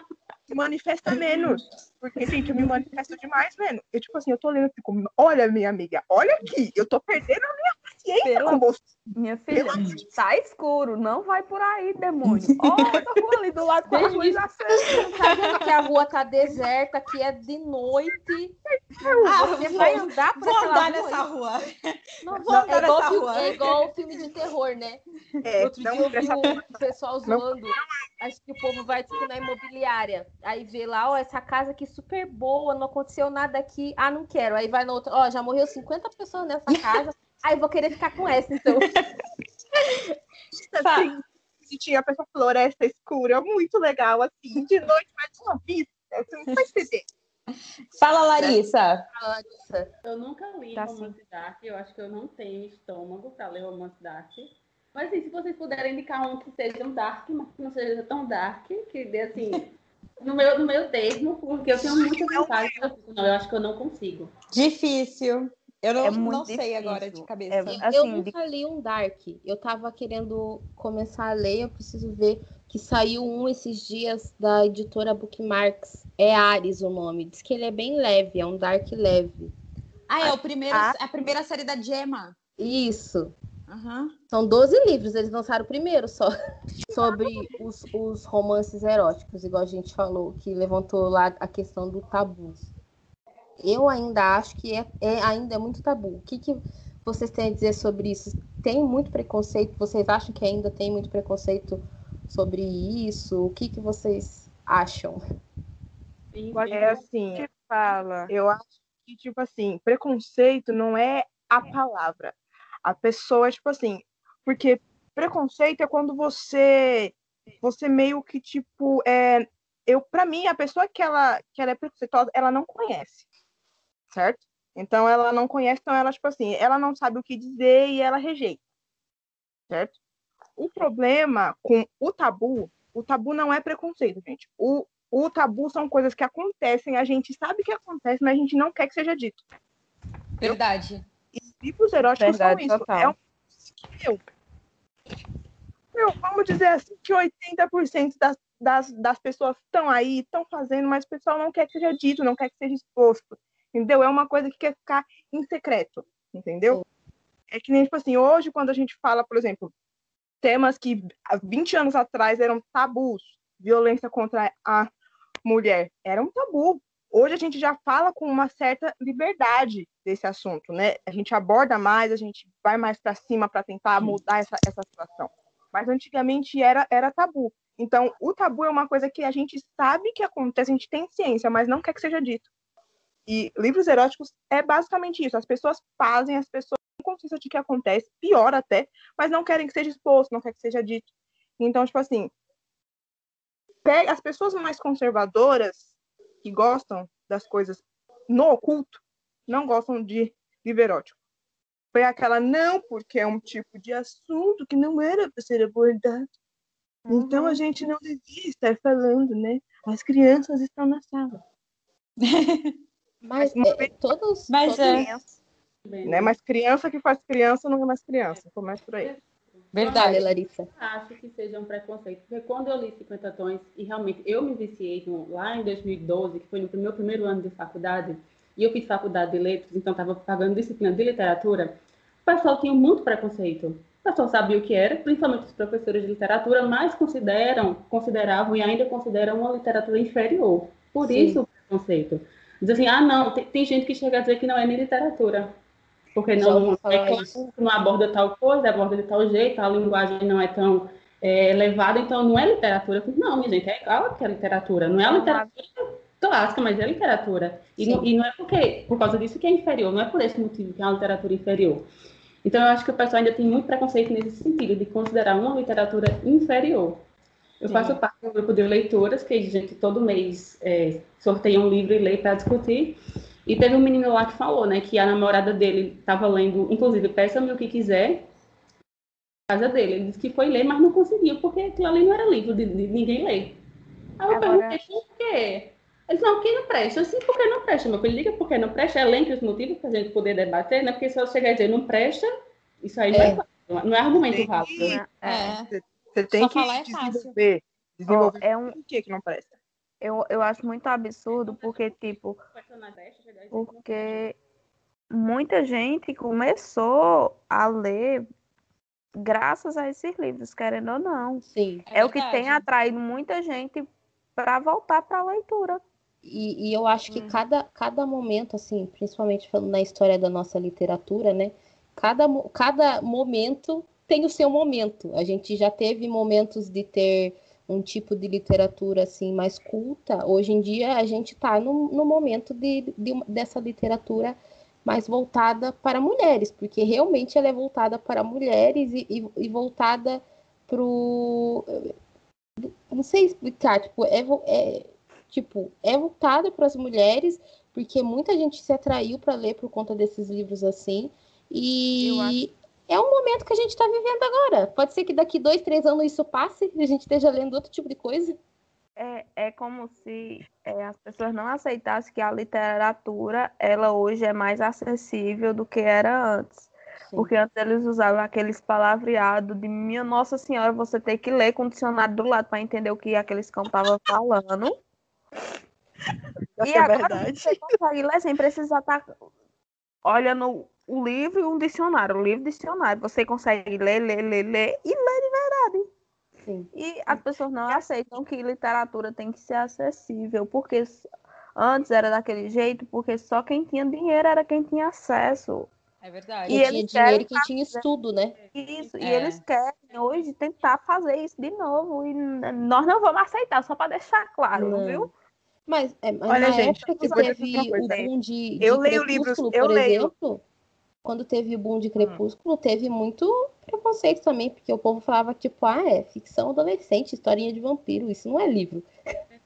se manifesta menos. Porque, gente, eu me manifesto demais, mano. Eu, tipo assim, eu tô lendo, eu fico, olha, minha amiga, olha aqui, eu tô perdendo a minha paciência Pela... com você. Minha filha, tá escuro, não vai por aí, demônio. Olha a rua ali do lado com a luz acesa. que a rua tá deserta, que é de noite. Ah, você vai andar por vou andar rua nessa rua. Não, vou andar é, igual nessa filme, rua. é igual o filme de terror, né? É, Outro dia eu vi o pessoal zoando. Acho que o povo vai, tipo, na imobiliária. Aí vê lá, ó, essa casa aqui super boa, não aconteceu nada aqui. Ah, não quero. Aí vai na outra, ó, já morreu 50 pessoas nessa casa. Aí vou querer ficar com essa, então. assim, tinha essa floresta escura, muito legal, assim, de noite, mas uma vista, você não vai entender. Fala, Larissa. Fala, Larissa. Eu nunca li tá romance assim. dark, eu acho que eu não tenho estômago para ler romance dark. Mas assim, se vocês puderem indicar um que seja um dark, mas que não seja tão dark, que dê assim, no meu, no meu termo, porque eu tenho muita vontade, não, eu acho que eu não consigo. Difícil. Eu não, é não sei difícil. agora de cabeça. É, assim, eu nunca li um Dark. Eu tava querendo começar a ler, eu preciso ver que saiu um esses dias da editora Bookmarks. É Ares o nome. Diz que ele é bem leve, é um Dark leve. Ah, é o primeiro, a... a primeira série da Gemma. Isso. Aham. São 12 livros, eles lançaram o primeiro só. Sobre os, os romances eróticos, igual a gente falou, que levantou lá a questão do tabu. Eu ainda acho que é, é- ainda é muito tabu. O que, que vocês têm a dizer sobre isso? Tem muito preconceito? Vocês acham que ainda tem muito preconceito sobre isso? O que, que vocês acham? É assim, que fala. eu acho que, tipo assim, preconceito não é a palavra. A pessoa, tipo assim, porque preconceito é quando você, você meio que, tipo, é, eu, pra mim, a pessoa que ela, que ela é preconceituosa, ela não conhece, certo? Então, ela não conhece, então ela, tipo assim, ela não sabe o que dizer e ela rejeita, certo? O problema com o tabu, o tabu não é preconceito, gente. O, o tabu são coisas que acontecem, a gente sabe que acontece, mas a gente não quer que seja dito. Verdade. E livros eróticos Verdade, são isso. total. É um meu, meu, vamos dizer assim que 80% das, das, das pessoas estão aí, estão fazendo, mas o pessoal não quer que seja dito, não quer que seja exposto. Entendeu? É uma coisa que quer ficar em secreto, entendeu? É que nem, tipo assim, hoje, quando a gente fala, por exemplo, temas que há 20 anos atrás eram tabus, violência contra a mulher, era um tabu. Hoje a gente já fala com uma certa liberdade desse assunto, né? A gente aborda mais, a gente vai mais para cima para tentar mudar essa, essa situação. Mas antigamente era, era tabu. Então, o tabu é uma coisa que a gente sabe que acontece, a gente tem ciência, mas não quer que seja dito. E livros eróticos é basicamente isso. As pessoas fazem, as pessoas têm consciência de que acontece, pior até, mas não querem que seja exposto, não querem que seja dito. Então, tipo assim, as pessoas mais conservadoras que gostam das coisas no oculto, não gostam de livro erótico. Foi aquela, não, porque é um tipo de assunto que não era para ser abordado. Então a gente não devia estar falando, né? As crianças estão na sala. Mas uma é, vez- todos, Mas todos- é Né? Mas criança que faz criança não é mais criança. Começa por aí. Verdade. Larissa. acho que seja um preconceito, porque quando eu li 50 tons, e realmente eu me viciei no- lá em 2012, que foi no meu primeiro ano de faculdade, e eu fiz faculdade de letras, então estava pagando disciplina de literatura, o pessoal tinha muito preconceito. O pessoal sabia o que era, principalmente os professores de literatura, mas consideram, consideravam e ainda consideram uma literatura inferior. Por Sim. isso o preconceito. Diz assim, ah, não, tem, tem gente que chega a dizer que não é nem literatura. Porque não, falar é clássico, não aborda tal coisa, aborda de tal jeito, a linguagem não é tão é, elevada, então não é literatura. Não, minha gente, é igual que é literatura. Não é a literatura clássica, mas é literatura. E não, e não é porque, por causa disso que é inferior, não é por esse motivo que é uma literatura inferior. Então, eu acho que o pessoal ainda tem muito preconceito nesse sentido, de considerar uma literatura inferior. Eu Sim. faço parte um grupo de leitoras, que a gente todo mês é, sorteia um livro e lê para discutir. E teve um menino lá que falou, né, que a namorada dele estava lendo, inclusive, Peça-me o que quiser, na casa dele. Ele disse que foi ler, mas não conseguiu, porque aquilo ali não era livro de, de ninguém ler. Aí eu Agora- perguntei por quê? Ele disse, não, porque não presta. Eu disse, por que não presta, meu filho? Diga por que não presta, elenque os motivos para a gente poder debater, né? Porque se eu chegar e dizer não presta, isso aí não é, não é argumento que- né? É. Você tem Só que falar é fácil. desenvolver. Desenvolver é um, o que que não presta. Eu, eu acho muito absurdo porque, tipo, porque muita gente começou a ler graças a esses livros, querendo ou não. Sim. É, o que tem atraído muita gente para voltar para a leitura. E, e eu acho Hum. que cada, cada momento, assim, principalmente falando na história da nossa literatura, né? Cada, cada momento tem o seu momento. A gente já teve momentos de ter um tipo de literatura assim mais culta. Hoje em dia a gente está no, no momento de, de dessa literatura mais voltada para mulheres, porque realmente ela é voltada para mulheres e, e, e voltada para não sei explicar, tipo, é, é tipo, é voltada para as mulheres, porque muita gente se atraiu para ler por conta desses livros assim. E é um momento que a gente está vivendo agora. Pode ser que daqui dois, três anos isso passe e a gente esteja lendo outro tipo de coisa. É, é como se é, as pessoas não aceitassem que a literatura, ela hoje é mais acessível do que era antes. Sim. Porque antes eles usavam aqueles palavreados de minha Nossa Senhora, você tem que ler com o dicionário do lado para entender o que aqueles cão estavam falando. E é agora verdade. você consegue ler sem precisar estar olhando o livro e um dicionário. O livro e dicionário. Você consegue ler, ler, ler, ler e ler de verdade. Sim. E as pessoas não aceitam que literatura tem que ser acessível, porque antes era daquele jeito, porque só quem tinha dinheiro era quem tinha acesso. É verdade. Quem E tinha eles dinheiro e quem tinha estudo, né? Isso, e É. eles querem hoje tentar fazer isso de novo. E nós não vamos aceitar, só para deixar claro, Não. viu? Mas, é, mas Olha, na gente, época que teve o boom de, de Eu leio livros, eu por leio. exemplo, quando teve o boom de Crepúsculo, teve muito preconceito também, porque o povo falava, tipo, ah, é ficção adolescente, historinha de vampiro, isso não é livro.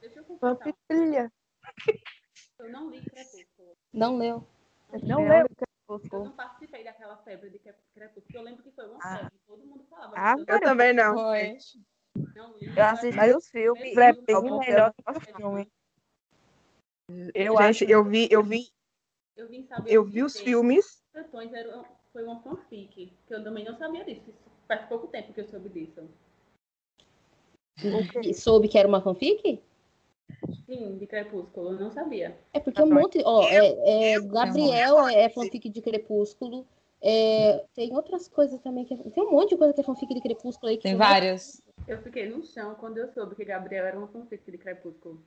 Deixa eu confessar, eu não li Crepúsculo. Não leu. Não Eu leu? Eu Crepúsculo. não participei daquela febre de Cre- Crepúsculo. Eu lembro que foi uma Ah. febre, todo mundo falava. Ah, mas Eu também não. Foi. não li. Eu assisti Mas os filmes. é bem melhor eu que o filme. Eu acho Gente, eu vi, eu vi, Eu vim saber eu vi os filmes. Sertões era, foi uma fanfic, que eu também não sabia disso. Isso Faz pouco tempo que eu soube disso. E soube que era uma fanfic? Sim, de Crepúsculo, eu não sabia. É porque um monte. Ó, é, é, Gabriel é fanfic de Crepúsculo. é, tem outras coisas também que é, Tem um monte de coisa que é fanfic de Crepúsculo aí que Tem não vários. Eu fiquei no chão quando eu soube que Gabriel era uma fanfic de Crepúsculo.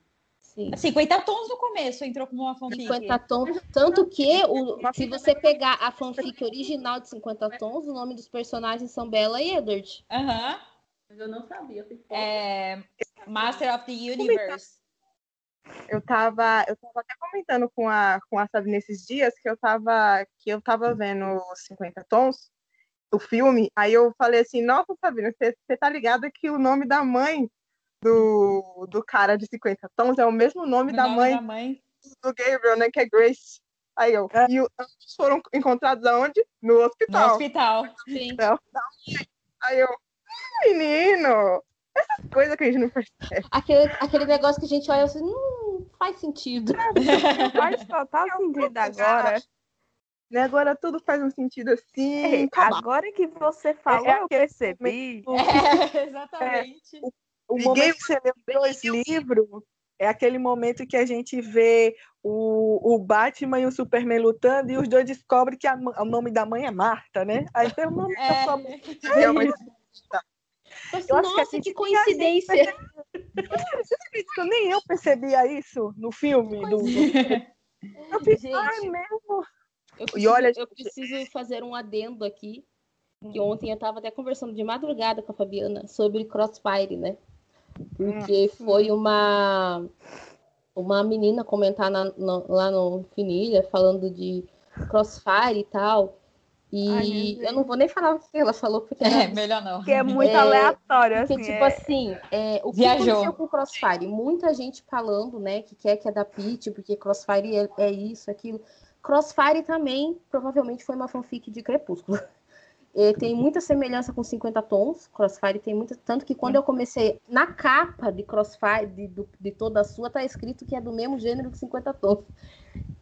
Sim. 50 tons no começo entrou como uma fanfic. 50 tons. Tanto que, o, se você pegar a fanfic original de 50 tons, o nome dos personagens são Bella e Edward. Aham. Mas eu não sabia. É, Master of the Universe. Eu tava, eu tava até comentando com a, com a Sabrina esses dias que eu tava, que eu tava vendo os 50 tons, o filme, aí eu falei assim, nossa, Sabrina, você você tá ligada que o nome da mãe do, do cara de 50 tons é o mesmo nome O da nome mãe da mãe. do Gabriel, né, que é Grace. Aí eu, É. e o- ambos foram encontrados aonde? No No hospital. hospital. Sim. Aí eu, "Ah, menino, essas coisas que a gente não percebe. Aquele, aquele negócio que a gente olha assim, não faz sentido. Faz total sentido agora. Né? Agora tudo faz um sentido assim. Ei, Calma. agora que você falou, é eu aquele percebi. É, exatamente. O Ninguém momento que você lê os dois livros é aquele momento que a gente vê o, o Batman e o Superman lutando e os dois descobrem que a o nome da mãe é Marta, né? Aí tem o nome da É. sua mãe. Realmente, Assim, Eu acho que Nossa, gente que a gente coincidência. Você acredita que eu nem eu percebia isso no filme? Do, do... Eu fiz, ah, é mesmo? Eu E preciso, olha, eu preciso fazer um adendo aqui. Que ontem eu estava até conversando de madrugada com a Fabiana sobre Crossfire, né? Porque foi uma uma menina comentar na- no- lá no Finilha falando de Crossfire e tal. E Ai, eu não vou nem falar o que ela falou, porque É, era melhor não. Que é muito É, aleatório, porque, assim. tipo é- assim, é, o que Viajou. aconteceu com o Crossfire? Muita gente falando, né, que quer que adapte, porque Crossfire é, é isso, aquilo. Crossfire também, provavelmente, foi uma fanfic de Crepúsculo. É, tem muita semelhança com 50 tons, Crossfire tem muita... Tanto que quando eu comecei, na capa de Crossfire, de, de toda a sua, tá escrito que é do mesmo gênero que 50 tons.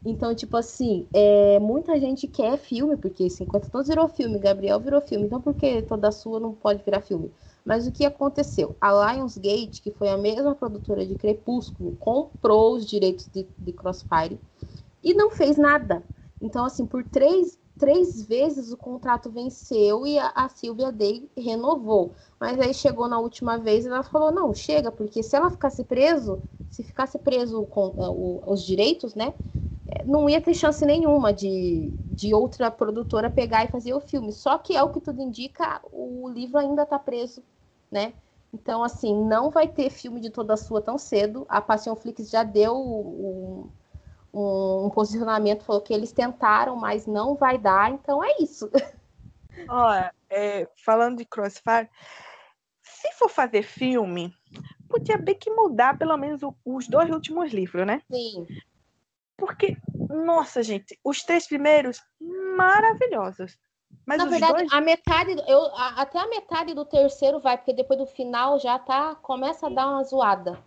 Então, tipo assim, é, muita gente quer filme, porque 50 tons virou filme, Gabriel virou filme, então por que toda a sua não pode virar filme? Mas o que aconteceu? A Lionsgate, que foi a mesma produtora de Crepúsculo, comprou os direitos de, de Crossfire e não fez nada. Então, assim, por três, três vezes o contrato venceu e a, a Sylvia Day renovou. Mas aí chegou na última vez e ela falou: não, chega, porque se ela ficasse preso, se ficasse preso com eh, o- os direitos, né? eh, Não ia ter chance nenhuma de, de outra produtora pegar e fazer o filme. Só que é o que tudo indica, o livro ainda está preso, né? Então, assim, não vai ter filme de toda a sua tão cedo. A Passion Flix já deu um, um, um posicionamento, falou que eles tentaram, mas não vai dar. Então é isso. Olha, é, falando de Crossfire, se for fazer filme, podia bem que mudar pelo menos o- os dois últimos livros, né? Sim. Porque, nossa, gente, os três primeiros, maravilhosos. Mas Na verdade, dois, a metade, eu, a- até a metade do terceiro vai, porque depois do final já tá, começa a dar uma zoada.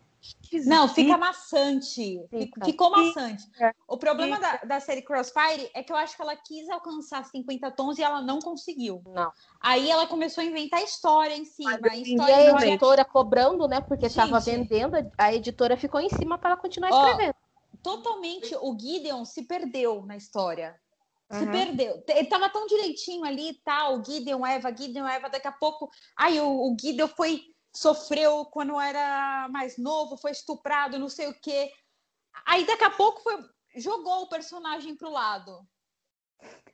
Não, fica maçante. Fica. Ficou maçante. Fica. O problema da, da série Crossfire é que eu acho que ela quis alcançar 50 tons e ela não conseguiu. Não. Aí ela começou a inventar história em cima. Mas a eu E história, a história. editora cobrando, né? Porque estava vendendo, a editora ficou em cima para ela continuar Ó, escrevendo. Totalmente o Gideon se perdeu na história. Se Aham. perdeu. Ele tava tão direitinho ali, tal, Gideon, Eva, Gideon, Eva, daqui a pouco. Aí o, o Gideon foi, sofreu quando era mais novo, foi estuprado, não sei o quê. Aí daqui a pouco foi, jogou o personagem pro lado.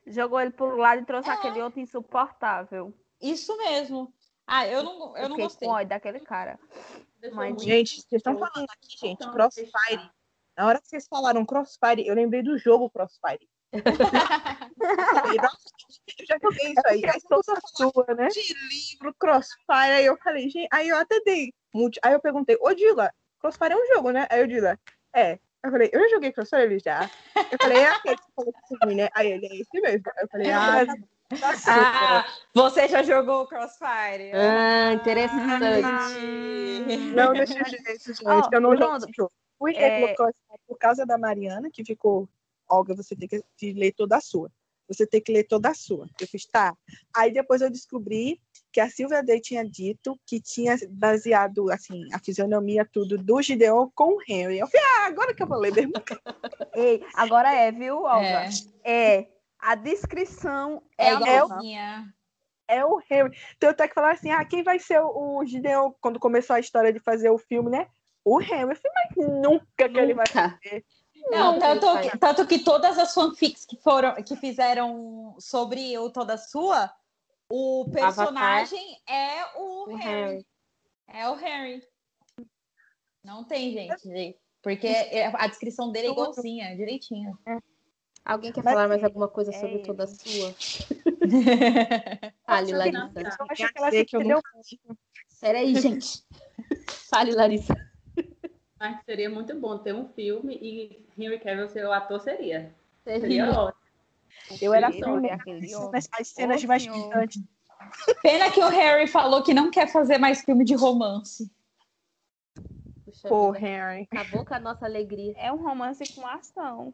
Jogou ele pro lado e trouxe É. aquele outro insuportável. Isso mesmo. Ah, eu não, eu não fiquei gostei. com daquele cara. Mas, Gente, vocês estão eu- falando aqui, gente, Então, Crossfire. Na hora que vocês falaram Crossfire, eu lembrei do jogo Crossfire. Eu já joguei isso aí. Aí você começou a falar Sua, né? de livro, Crossfire, aí eu falei, gente, aí eu até dei. multi- Aí eu perguntei, ô Dila, Crossfire é um jogo, né? Aí o Dila, é. Eu falei, eu já joguei Crossfire, ele já. Eu falei, é aquele que você falou que você né? Aí ele, é esse mesmo. Aí eu falei, ah, tá bom. Ah, você já jogou Crossfire? Ah, interessante. Não, deixa eu ver isso, gente. Ó, eu não jogo Bruno, jogo. Fui É. é... por causa da Mariana, que ficou. Olga, você tem que ler toda a sua. Você tem que ler toda a sua. Eu fiz, tá. Aí depois eu descobri que a Silvia Day tinha dito que tinha baseado, assim, a fisionomia, tudo do Gideon com o Henry. Eu falei, ah, agora que eu vou ler mesmo. Ei, agora é, viu, Olga? É, É. A descrição é é, igualzinha. É o Henry. Então eu tenho que falar assim, ah, quem vai ser o, o Gideon quando começou a história de fazer o filme, né? O Henry. Eu falei, mas nunca que ele vai fazer. Não, tanto, tanto que todas as fanfics que foram que fizeram sobre o Toda Sua, o personagem é o, O Harry. Harry. É o Harry. Não tem, gente. Porque é- a descrição dele é igualzinha, direitinho. Alguém quer Mas- falar mais alguma coisa sobre É. toda a sua? Fale, Larissa. Eu acho que ela se que eu Peraí, gente. Fale, Larissa. Mas seria muito bom ter um filme e Henry Cavill ser o ator seria. Seria Seria. ótimo. Eu era homem. as cenas Ô, mais gigantes. Pena que o Harry falou que não quer fazer mais filme de romance. Puxa Pô, vida. Henry. Acabou com a nossa alegria. É um romance com ação.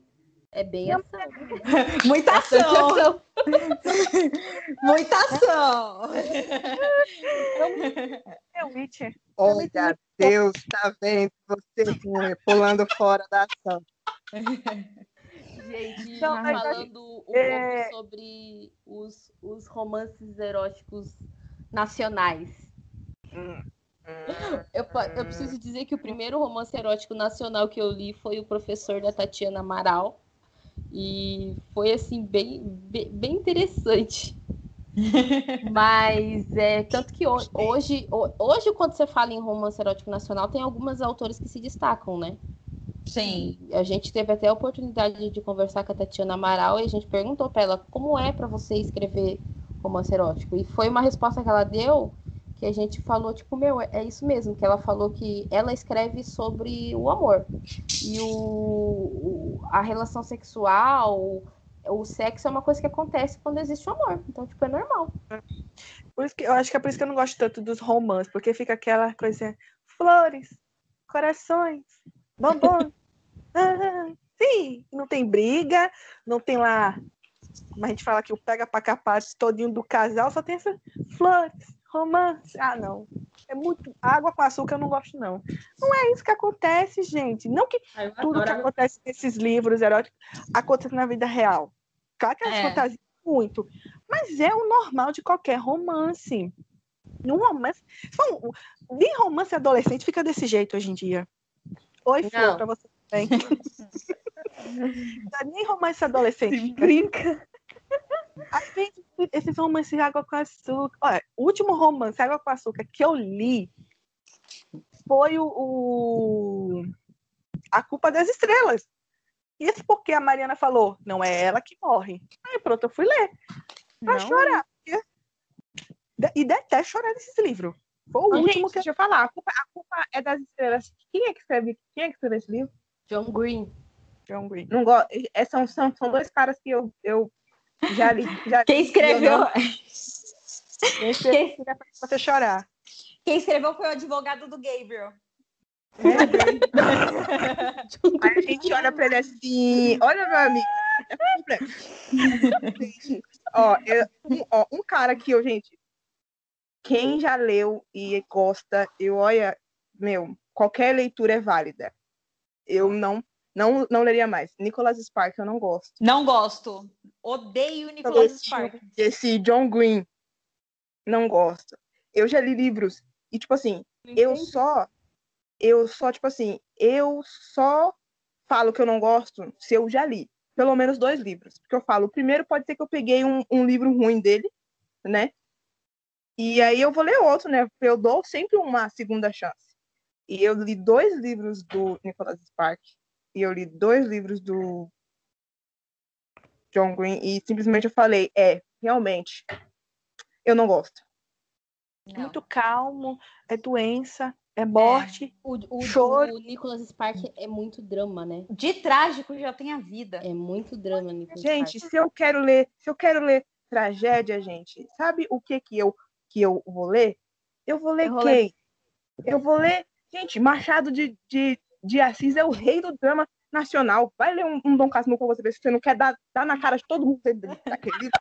É bem ação. Muita ação! Muita ação! É o Witcher. Olha, Deus, tá vendo você pulando fora da ação. Gente, Então, mas a falando um é- pouco sobre os, os romances eróticos nacionais. Eu, pa- eu preciso dizer que o primeiro romance erótico nacional que eu li foi o professor da Tatiana Amaral. E foi assim, bem, bem, bem interessante. Mas é tanto que ho- hoje, ho- hoje, quando você fala em romance erótico nacional, tem algumas autores que se destacam, né? Sim. A gente teve até a oportunidade de conversar com a Tatiana Amaral e a gente perguntou para ela como é para você escrever romance erótico. E foi uma resposta que ela deu que a gente falou, tipo, meu, é é isso mesmo, que ela falou que ela escreve sobre o amor. E o, o- a relação sexual, o sexo é uma coisa que acontece quando existe o amor. Então, tipo, é normal. Por isso que eu acho que é por isso que eu não gosto tanto dos romances, porque fica aquela coisa flores, corações, bombons. ah, sim, não tem briga, não tem lá, como a gente fala que o pega pra capar todinho do casal, só tem essas flores, romance. Ah, não. É muito água com açúcar, eu não gosto não. Não é isso que acontece, gente. Não que tudo que acontece nesses livros eróticos acontece na vida real. Claro que elas É. fantasiam muito, mas é o normal de qualquer romance. Num romance. Bom, nem romance adolescente fica desse jeito hoje em dia. Oi, Flor, pra você também. nem romance adolescente. Brinca. Aí vem esses romances de água com açúcar. Olha, o último romance água com açúcar que eu li foi o, o- A Culpa das Estrelas. Isso porque a Mariana falou, não é ela que morre. Aí pronto, eu fui ler. Pra Não. chorar. E detesto chorar nesses livros. Foi o último gente, que deixa eu falar. A culpa, a culpa é das estrelas. Quem é que escreve, quem é que escreve esse livro? John Green. John Green. Não gosto. É, são, são, são dois caras que eu, eu já li. Já Quem escreveu, não- é pra você chorar. quem escreveu foi o advogado do Gabriel. Aí a gente olha pra ele assim, olha meu amigo. é ó, eu- um, ó, um cara que eu, gente, quem já leu e gosta, eu olha, meu, qualquer leitura é válida. Eu não Não, não leria mais. Nicholas Spark, eu não gosto. Não gosto. Odeio Nicholas Esse- Spark. Esse John Green, não gosto. Eu já li livros e, tipo assim, eu só, eu só, tipo assim, eu só falo que eu não gosto se eu já li. Pelo menos dois livros. Porque eu falo, o primeiro pode ser que eu peguei um, um livro ruim dele, né? E aí eu vou ler outro, né? Eu dou sempre uma segunda chance. E eu li dois livros do Nicholas Spark. E eu li dois livros do John Green. E simplesmente eu falei, é, realmente, eu não gosto. Não. Muito calmo, é doença, é morte. O, o, Choro. o Nicholas Spark é muito drama, né? De trágico já tem a vida. É muito drama, Nicholas Gente, Spark. se eu quero ler, se eu quero ler tragédia, gente, sabe o que que eu que eu vou ler? Eu vou ler Eu vou quem? Eu vou ler, gente, Machado de, de, de Assis é o rei do drama nacional. Vai ler um, um Dom Casmurro pra você ver se você não quer dar, dar na cara de todo mundo daquele livro.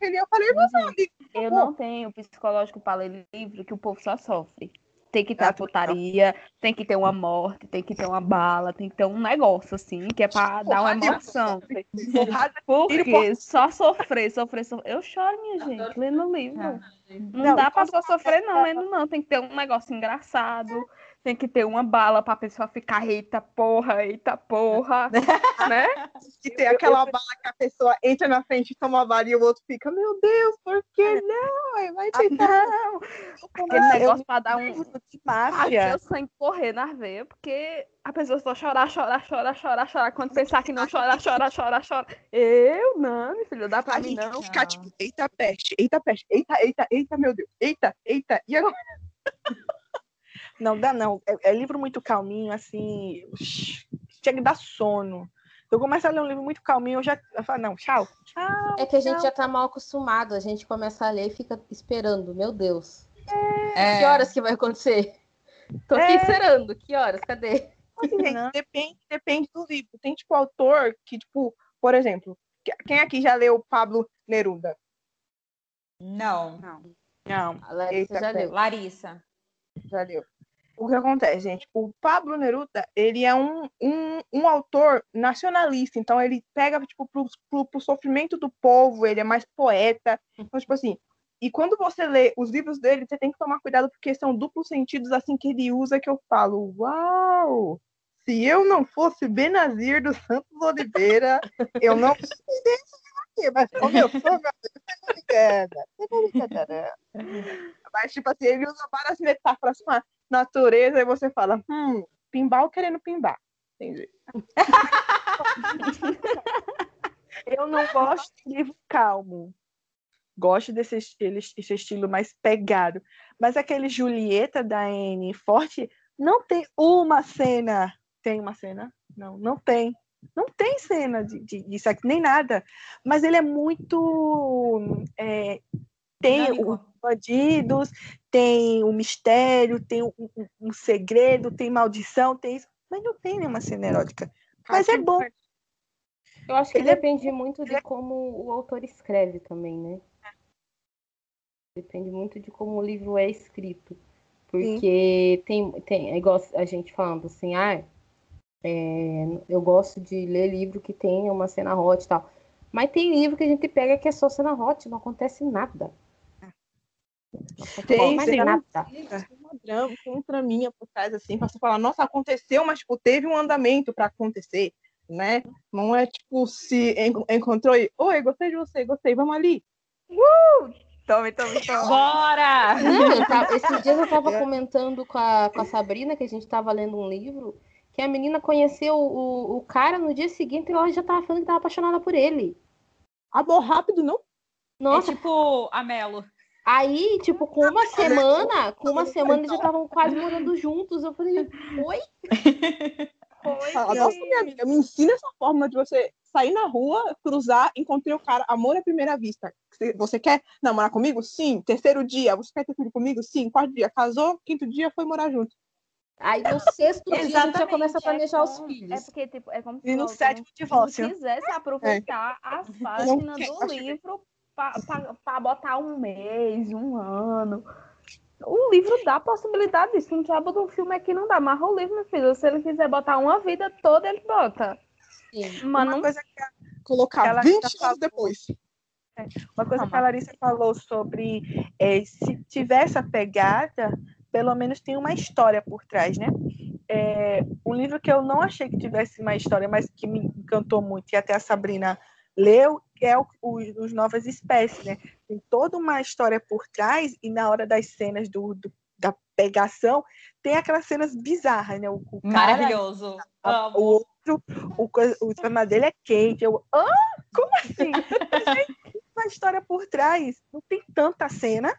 Eu falei, você é um livro. Eu não tenho psicológico para ler livro que o povo só sofre. Tem que ter Ah, a putaria, tem que ter uma morte, tem que ter uma bala, tem que ter um negócio assim, que é para dar uma emoção. Porque só sofrer, sofrer, sofrer. Eu choro, minha gente, lendo livro. Não, Não, dá pra quando só sofrer, não, lendo não. Tem que ter um negócio engraçado, tem que ter uma bala pra pessoa ficar, eita porra, eita porra, né? que tem aquela bala que a pessoa entra na frente e toma a bala e o outro fica, meu Deus, por que não? Aí Vai tentar. Não, aquele negócio pra dar um, máfia. o sangue correr na veia, porque a pessoa só chorar, chorar, chorar, chorar, chorar. Quando pensar que não chorar, chorar, chorar, chorar. Eu não, meu filho, dá pra A mim gente não. fica tipo, eita peste, eita peste, eita, eita, eita, meu Deus, eita, eita. E agora? Não dá, não. É, é livro muito calminho, assim. Chega dar sono. Eu começo a ler um livro muito calminho, eu já eu falo, não, tchau. Tchau. É que a gente já tá mal acostumado, a gente começa a ler e fica esperando, meu Deus. É. Que horas que vai acontecer? Tô aqui É. esperando, que horas? Cadê? Assim, gente, Não. depende, depende do livro. Tem, tipo, autor que, tipo, por exemplo, que- quem aqui já leu Pablo Neruda? Não. Não. A Larissa Eita, já leu. Larissa. Já leu. O que acontece, gente? O Pablo Neruda, ele é um, um, um autor nacionalista, então ele pega, tipo, pro, pro, pro sofrimento do povo, ele é mais poeta. Então, tipo assim, e quando você lê os livros dele, você tem que tomar cuidado, porque são duplos sentidos, assim, que ele usa, que eu falo, uau! Se eu não fosse Benazir dos Santos Oliveira, eu não aqui, mas como eu sou, meu Deus, você você. Mas, tipo assim, ele usa várias metáforas com a natureza, e você fala, hum, pimbal querendo pimbar. Entendi. Eu não gosto de livro calmo. Gosto desse estilo, esse estilo mais pegado. Mas aquele Julieta da Anne Forte não tem uma cena. Tem uma cena? Não, não tem. Não tem cena de, de, de sexo, nem nada. Mas ele é muito. é, tem os bandidos, tem o mistério, tem um, um- um segredo, tem maldição, tem isso. Mas não tem nenhuma cena erótica. Mas é bom. Eu acho que Ele é- depende muito de é- como o autor escreve também, né? Depende muito de como o livro é escrito. Porque tem, tem, é igual a gente falando assim, ah, é, eu gosto de ler livro que tem uma cena hot e tal. Mas tem livro que a gente pega que é só cena hot, não acontece nada. Não acontece Tem, mais tem. nada. Tem uma drama, tem um traminha por trás, assim, pra você falar, nossa, aconteceu, mas, tipo, teve um andamento pra acontecer, né? Não é, tipo, se en- encontrou e, oi, gostei de você, gostei, vamos ali. Tome, tome, tome. Bora! Não, esses dias eu tava comentando com a, com a Sabrina que a gente tava lendo um livro que a menina conheceu o, o cara no dia seguinte e ela já tava falando que tava apaixonada por ele. Amor rápido, não? Nossa, É tipo a Melo. Aí, tipo, com uma semana, com uma semana eles já estavam quase morando juntos. Eu falei, oi? Fala, nossa, minha amiga, me ensina essa forma de você sair na rua, cruzar, encontrei o cara, amor à primeira vista. Você- quer namorar comigo? Sim. Terceiro dia, você quer ter filho comigo? Sim. Quarto dia, casou, quinto dia foi morar junto. Aí no sexto dia a gente já Exatamente, começa a planejar os como- filhos. É porque, tipo, é como se E no sétimo divórcio. quisesse aproveitar as páginas do livro para botar um mês, um ano. o livro dá a possibilidade disso. Um diabo do filme aqui não dá. Mas o livro, meu filho, se ele quiser botar uma vida toda, ele bota. Sim. Mas Uma não coisa que a, Colocar Ela 20 já anos falou. depois. uma coisa Não, que a Larissa falou sobre é, se tiver essa pegada, pelo menos tem uma história por trás, né? É, um livro que eu não achei que tivesse uma história, mas que me encantou muito, e até a Sabrina leu, é o, o- os Novas Espécies, né? Tem toda uma história por trás, e na hora das cenas do, do- da pegação, tem aquelas cenas bizarras, né? O, o cara, Maravilhoso. a- o outro, o, o esperma dele é quente. Eu, ah, como assim? Uma história por trás. Não tem tanta cena,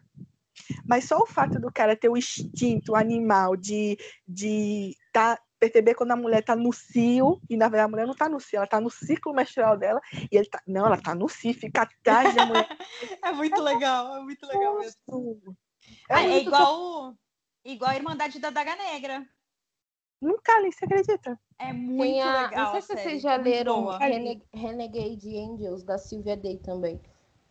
mas só o fato do cara ter o instinto animal de, de tá, perceber quando a mulher tá no cio, e na verdade a mulher não tá no cio, ela tá no ciclo menstrual dela, e ele tá. Não, ela tá no cio, fica atrás da mulher. É muito legal, é muito legal mesmo. É Ah, É, eu igual, igual a Irmandade da Daga Negra. Nunca li, você acredita? É muito Tem a- legal. não sei se vocês já muito leram boa. Rene- Renegade Angels, da Sylvia Day também.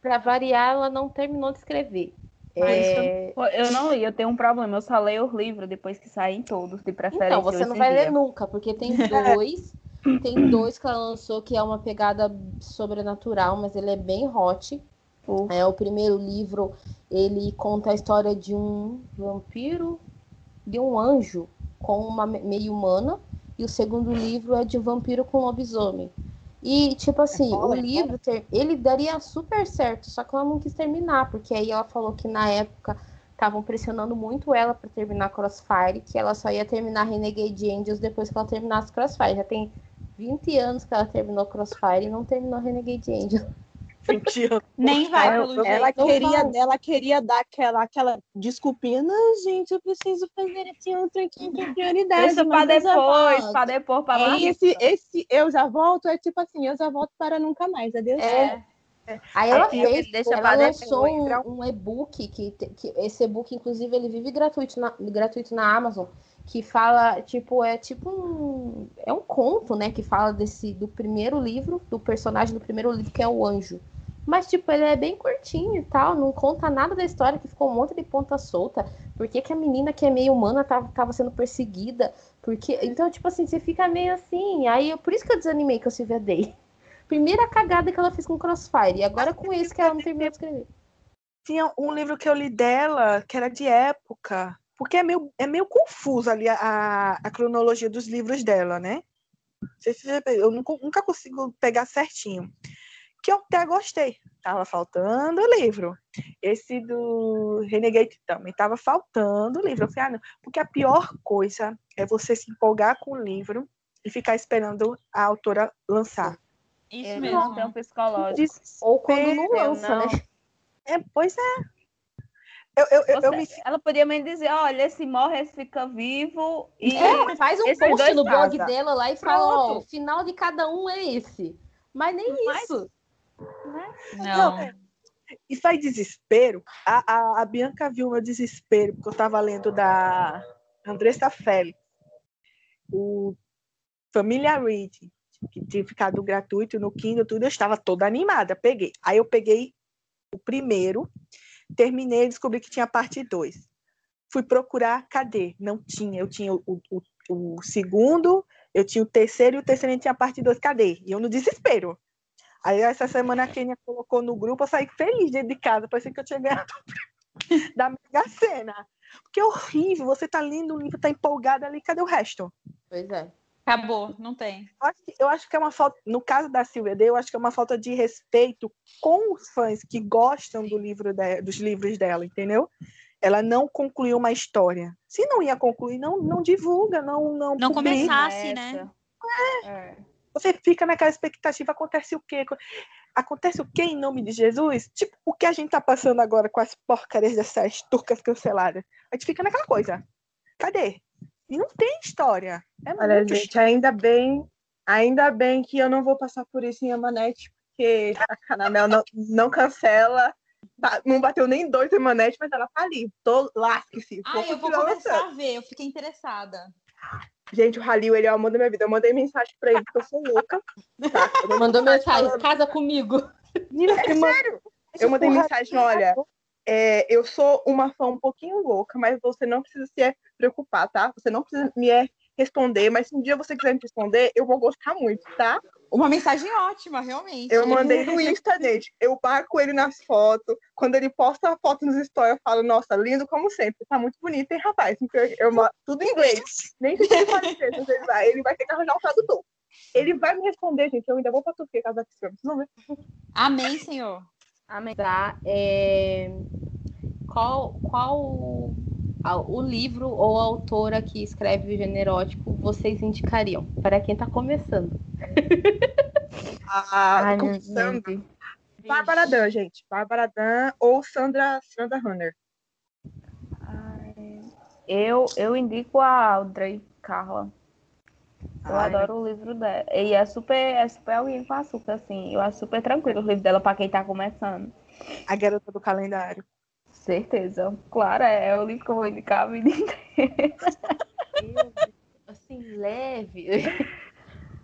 Pra variar, ela não terminou de escrever. É, Pô, Eu não li, eu tenho um problema. Eu só leio os livros depois que saem todos, de preferência. Então, você não vai dia. ler nunca, porque tem dois. tem dois que ela lançou que é uma pegada sobrenatural, mas ele é bem hot. Pô. É, o primeiro livro, ele conta a história de um vampiro, de um anjo com uma me- meio humana, e o segundo livro é de um vampiro com lobisomem. E, tipo assim, foda, o é livro, ter- ele daria super certo, só que ela não quis terminar, porque aí ela falou que na época estavam pressionando muito ela para terminar Crossfire, que ela só ia terminar Renegade Angels depois que ela terminasse Crossfire. Já tem 20 anos que ela terminou Crossfire e não terminou Renegade Angels. 20 anos. Nem vai, pelo Ela jeito. queria, ela queria dar aquela, aquela desculpinha. Não, gente, eu preciso fazer esse outro aqui é prioridade. Deixa pra depois, volto." pra depois, pra mais. esse, esse eu já volto é tipo assim, eu já volto para nunca mais. Adeus. É. Aí ela Aí fez, deixa ela lançou um, um e-book, que, que esse e-book, inclusive, ele vive gratuito na, gratuito na Amazon, que fala, tipo, é tipo um. É um conto, né? Que fala desse do primeiro livro, do personagem do primeiro livro, que é o anjo. Mas, tipo, ele é bem curtinho e tal, não conta nada da história, que ficou um monte de ponta solta. Por que, que a menina que é meio humana tava, tava sendo perseguida? Porque, então, tipo assim, você fica meio assim. Aí, eu- por isso que eu desanimei com a Silvia Day. Primeira cagada que ela fez com Crossfire. E agora com esse que ela não terminou de escrever. Tinha um livro que eu li dela, que era de época, porque é meio, é meio confuso ali a, a, a cronologia dos livros dela, né? Eu nunca, nunca consigo pegar certinho. Que eu até gostei. Tava faltando o livro. Esse do Renegade também tava faltando o livro. Eu falei, ah, não. Porque a pior coisa é você se empolgar com o livro e ficar esperando a autora lançar. Isso Eu mesmo. não tenho psicológico. Ou quando não lança, não. né? É, pois é. Eu, eu, eu, eu me Ela podia me dizer, olha, esse morre, esse fica vivo. E É, faz um post no blog casa. dela lá e fala, ó, o final de cada um é esse. Mas nem Mas- isso. Não. é. E faz desespero. A, a, a Bianca viu meu desespero, porque eu estava lendo da Andressa Félix, o Família Read, que tinha ficado gratuito no Kindle, tudo. Eu estava toda animada, peguei. Aí eu peguei o primeiro, terminei e descobri que tinha parte 2. Fui procurar, cadê? Não tinha. Eu tinha o, o, o segundo, eu tinha o terceiro e o terceiro tinha a parte 2. Cadê? E eu no desespero. Aí essa semana a Kenia colocou no grupo, eu saí feliz dentro de casa, parecia que eu tinha ganhado da Mega Sena. Porque é horrível, você tá lendo um livro, tá empolgado ali, cadê o resto? Pois é. Acabou, não tem. Eu acho, que, eu acho que é uma falta, no caso da Silvia D, eu acho que é uma falta de respeito com os fãs que gostam do livro de- dos livros dela, entendeu? Ela não concluiu uma história. Se não ia concluir, não, não divulga, não não, Não publica. começasse, né? É. Você fica naquela expectativa, acontece o quê? Acontece o quê em nome de Jesus? Tipo, o que a gente tá passando agora com as porcarias dessas turcas canceladas? A gente fica naquela coisa. Cadê? E não tem história. É Olha, muito gente, ainda bem, ainda bem que eu não vou passar por isso em Amanete, porque a Canamel não, não cancela. Não bateu nem dois em Amanete, mas ela tá ali. Tô lasque-se. Ah, eu vou começar lançando. a ver, eu fiquei interessada. Gente, o Halil, ele é o amor da minha vida. Eu mandei mensagem pra ele, porque eu sou louca. Tá? Eu Mandou mensagem, falando- casa comigo. Menina, É sério? Eu mandei mensagem, olha, é, eu sou uma fã um pouquinho louca, mas você não precisa se preocupar, tá? Você não precisa me é, responder, mas se um dia você quiser me responder, eu vou gostar muito, tá? Uma mensagem ótima, realmente. Eu mandei no Insta, gente. Eu marco ele nas fotos. Quando ele posta a foto nos stories, eu falo, nossa, lindo como sempre. Tá muito bonito, hein, rapaz? Eu, eu, tudo em inglês. Nem sei se ele fala inglês, mas ele vai. Ele vai ter que arranjar um tradutor. Ele vai me responder, gente. Eu ainda vou pra Turquia, caso. Vocês vão ver. Amém, Senhor. Amém. Tá. É... Qual, qual o livro ou a autora que escreve o gênero erótico vocês indicariam para quem está começando? Ah, Ai, começando. Bárbara Dan, gente. Bárbara Dan ou Sandra, Sandra Hunter. Eu, eu indico a Audrey Carla. Eu Ai, adoro o livro dela. E é super, é super alguém com açúcar, assim. Eu acho super tranquilo o livro dela para quem está começando. A garota do calendário. Certeza. Claro, é, é o livro que eu vou indicar a vida inteira. assim, leve.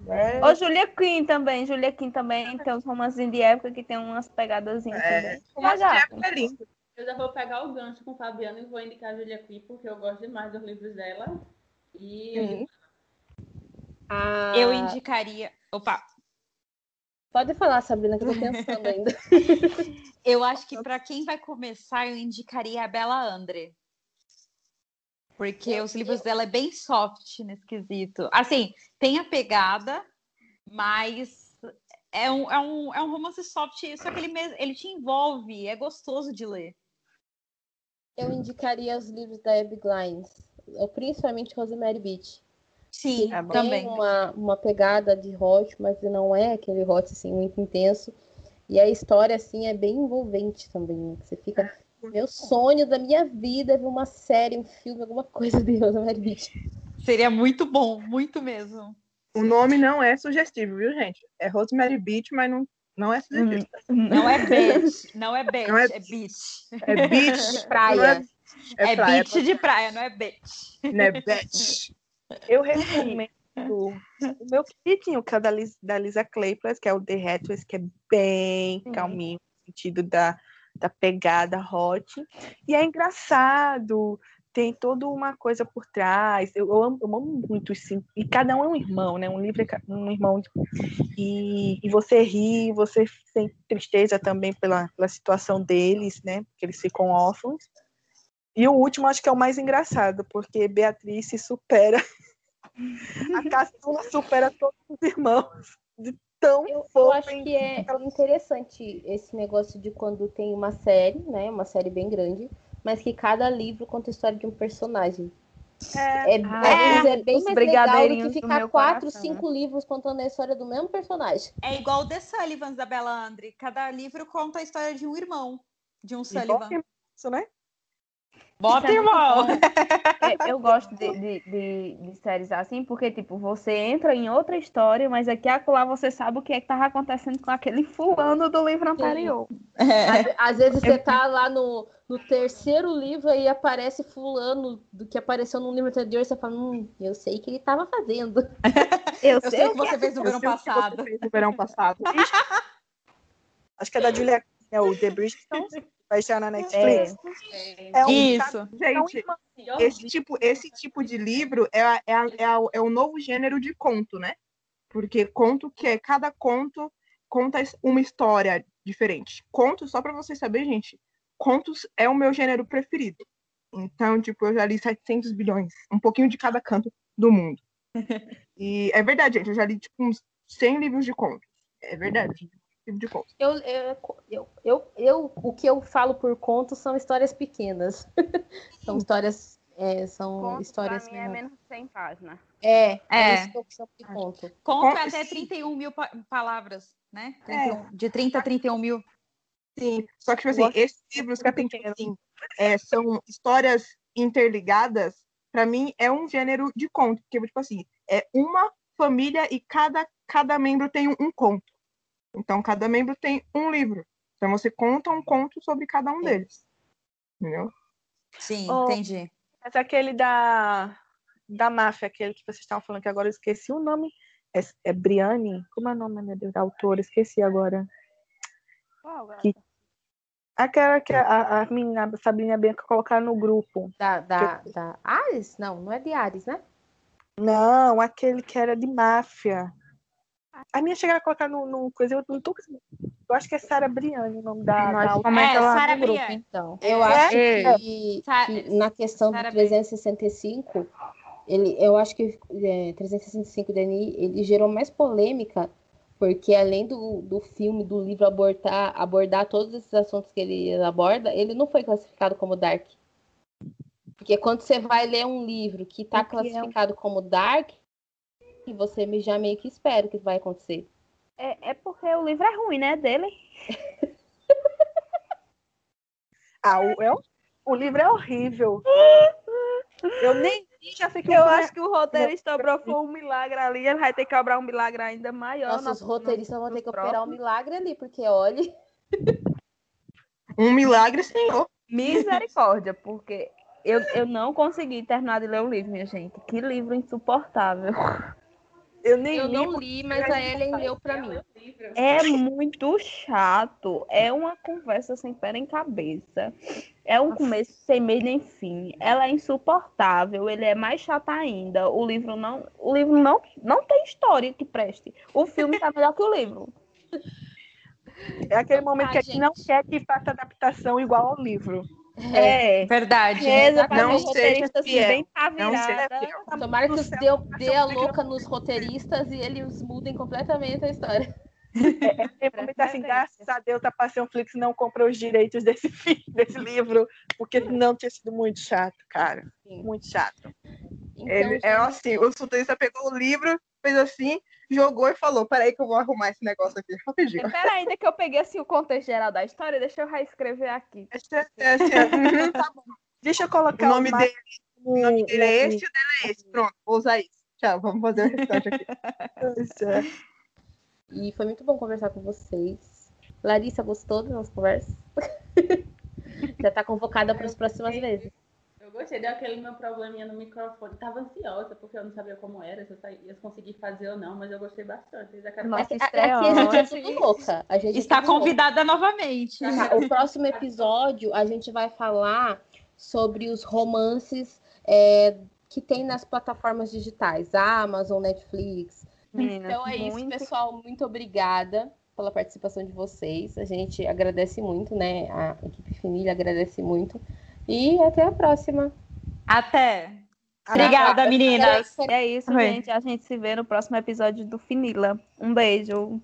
É. Ô, Julia Quinn também. Julia Quinn também tem uns romances de época que tem umas pegadas é. de época é lindo. Eu já vou pegar o gancho com o Fabiano e vou indicar a Julia Quinn, porque eu gosto demais dos livros dela. E. Uhum. Ah. Eu indicaria. Opa, Pode falar, Sabrina, que eu tô pensando ainda. eu acho que para quem vai começar, eu indicaria a Bela Andre. Porque eu, os livros eu... dela é bem soft nesse quesito. Assim, tem a pegada, mas é um, é um, é um romance soft, só que ele, ele te envolve, é gostoso de ler. Eu indicaria os livros da Abby Glines, principalmente Rosemary Beach. Sim, é também. Uma, uma pegada de hot, mas não é aquele hot assim muito intenso. E a história assim é bem envolvente também. Né? Você fica é, meu sonho da minha vida é ver uma série, um filme, alguma coisa de Rosemary Beach. Seria muito bom, muito mesmo. O nome não é sugestivo, viu, gente? É Rosemary Beach, mas não, não é sugestivo. Não é beach, não é beach, não é, é beach. É beach de praia. É, é, é praia, beach de praia, não é beach. Não é beach. Eu recomendo o meu queridinho, que é o da, Liz, da Lisa Kleypas, que é o The Hatches, que é bem uhum. calminho, no sentido da, da pegada hot. E é engraçado, tem toda uma coisa por trás. Eu, eu, amo, eu amo muito isso. E cada um é um irmão, né? Um livro é um irmão. E, e você ri, você sente tristeza também pela, pela situação deles, né? Porque eles ficam órfãos. E o último acho que é o mais engraçado, porque Beatriz se supera. A Caçula supera todos os irmãos. De tão eu, eu acho que é interessante esse negócio de quando tem uma série, né? Uma série bem grande, mas que cada livro conta a história de um personagem. É, é, ah, é, é bem mais legal do que ficar quatro, coração. cinco livros contando a história do mesmo personagem. É igual o The Sullivans da Bella Andre. Cada livro conta a história de um irmão, de um Sullivan. Isso, né? Bota, irmão! É, eu gosto de, de, de, de, séries assim, porque, tipo, você entra em outra história, mas aqui acolá você sabe o que é que tava acontecendo com aquele fulano do livro anterior. É. Às, às, vezes você tá lá no, no terceiro livro e aparece fulano do que apareceu no livro anterior e você fala, hum, eu sei o que ele tava fazendo. Eu, eu sei, o que você fez no verão passado. no verão passado. Acho que é da Julia, é o The Bridgerton vai estar na Netflix. É, é um, Isso. Gente, esse tipo, esse tipo de livro é, é, é, é o novo gênero de conto, né? Porque conto que é cada conto conta uma história diferente. Conto, só para vocês saberem, gente, contos é o meu gênero preferido. Então, tipo, eu já li 700 bilhões, um pouquinho de cada canto do mundo. E é verdade, gente, eu já li tipo uns 100 livros de contos. É verdade tipo de conto. Eu, eu, eu, eu, eu, o que eu falo por conto são histórias pequenas. são histórias. É, são conto histórias. Pra mim é menos de 100 páginas. É, é, é. isso que eu conto. Conto é até 31 mil palavras, né? 31, é. De 30 a 31 mil. Sim, só que, tipo assim, esses livros que tem, tipo assim, é, são histórias interligadas, para mim é um gênero de conto, porque, tipo assim, é uma família e cada, cada membro tem um, um conto. Então, cada membro tem um livro. Então, você conta um conto sobre cada um deles. Entendeu? Sim, oh, entendi. Mas aquele da, da máfia, aquele que vocês estavam falando, que agora eu esqueci o nome. É, é Briane? Como é o nome, meu Deus, da autora? Esqueci agora. Qual, que, Aquela que a, a menina a Sabrina Bianca colocaram no grupo. Da, da, da Ares? Não, não é de Ares, né? Não, aquele que era de máfia. A minha chegaram a colocar no, no coisa, eu não tô. Eu acho que é Sara Briane o nome da, Nós da É, lá Sara no grupo, Briane. então. Eu É? acho É. que, que na questão do Sara 365, ele, eu acho que é, 365 Denis, ele gerou mais polêmica, porque além do, do filme, do livro abordar, abordar todos esses assuntos que ele aborda, ele não foi classificado como dark. Porque quando você vai ler um livro que está O que é um- classificado como dark, você me- já meio que espera o que vai acontecer. É, é porque o livro é ruim, né, dele? Ah, o, é, o- o livro é horrível. Eu nem já sei que o Eu acho que o roteirista brocou um milagre ali, ele vai ter que obrar um milagre ainda maior. Nossos na- roteiristas vão ter que operar um milagre ali, porque olha. Um milagre, senhor. Misericórdia, porque eu, eu não consegui terminar de ler o livro, minha gente. Que livro insuportável. Eu nem Eu li. não li, mas a Ellen leu pra mim. É muito chato. É uma conversa sem pé nem cabeça. É um começo sem meio nem fim. Ela é insuportável. Ele é mais chato ainda. O livro não, o livro não, não tem história que preste. O filme tá melhor que o livro. É aquele momento Ah, que a gente gente. não quer que faça adaptação igual ao livro. É. Verdade. Reza pra Não ver o seja roteirista assim, fiel. bem Não seja cavirada. fiel. Tomara que deu, dê a louca nos roteiristas e eles mudem completamente a história. Aquele momento assim, graças a Deus, a Flix não comprou os direitos desse, fi- desse livro, porque senão tinha sido muito chato, cara. Sim. Muito chato. Então, Ele, é gente, assim, o sultanista pegou o livro, fez assim, jogou e falou: Peraí, que eu vou arrumar esse negócio aqui rapidinho. Espera ainda que eu peguei assim, o contexto geral da história, deixa eu reescrever aqui. Esse é- é é, tá bom. Deixa eu O colocar nome ma- dele, o- o nome dele é o- esse e o dela é esse. Pronto, vou usar isso. Tchau, vamos fazer o restante aqui. É. E foi muito bom conversar com vocês. Larissa, gostou da nossa conversa? Já tá convocada para as próximas vezes. Gostei daquele meu probleminha no microfone. Tava ansiosa, porque eu não sabia como era, se eu ia conseguir fazer ou não, mas eu gostei bastante. Já quero Nossa, Aqui, aqui a gente é tudo louca. A gente é Está louca. convidada novamente. Tá, O próximo episódio a gente vai falar sobre os romances é, que tem nas plataformas digitais, Amazon, Netflix. Meninas, Então é isso, muito pessoal. Muito obrigada pela participação de vocês. A gente agradece muito, né? A equipe Família agradece muito. E até a próxima. Até. Obrigada, meninas. É isso, Oi. gente. A gente se vê no próximo episódio do Finila. Um beijo.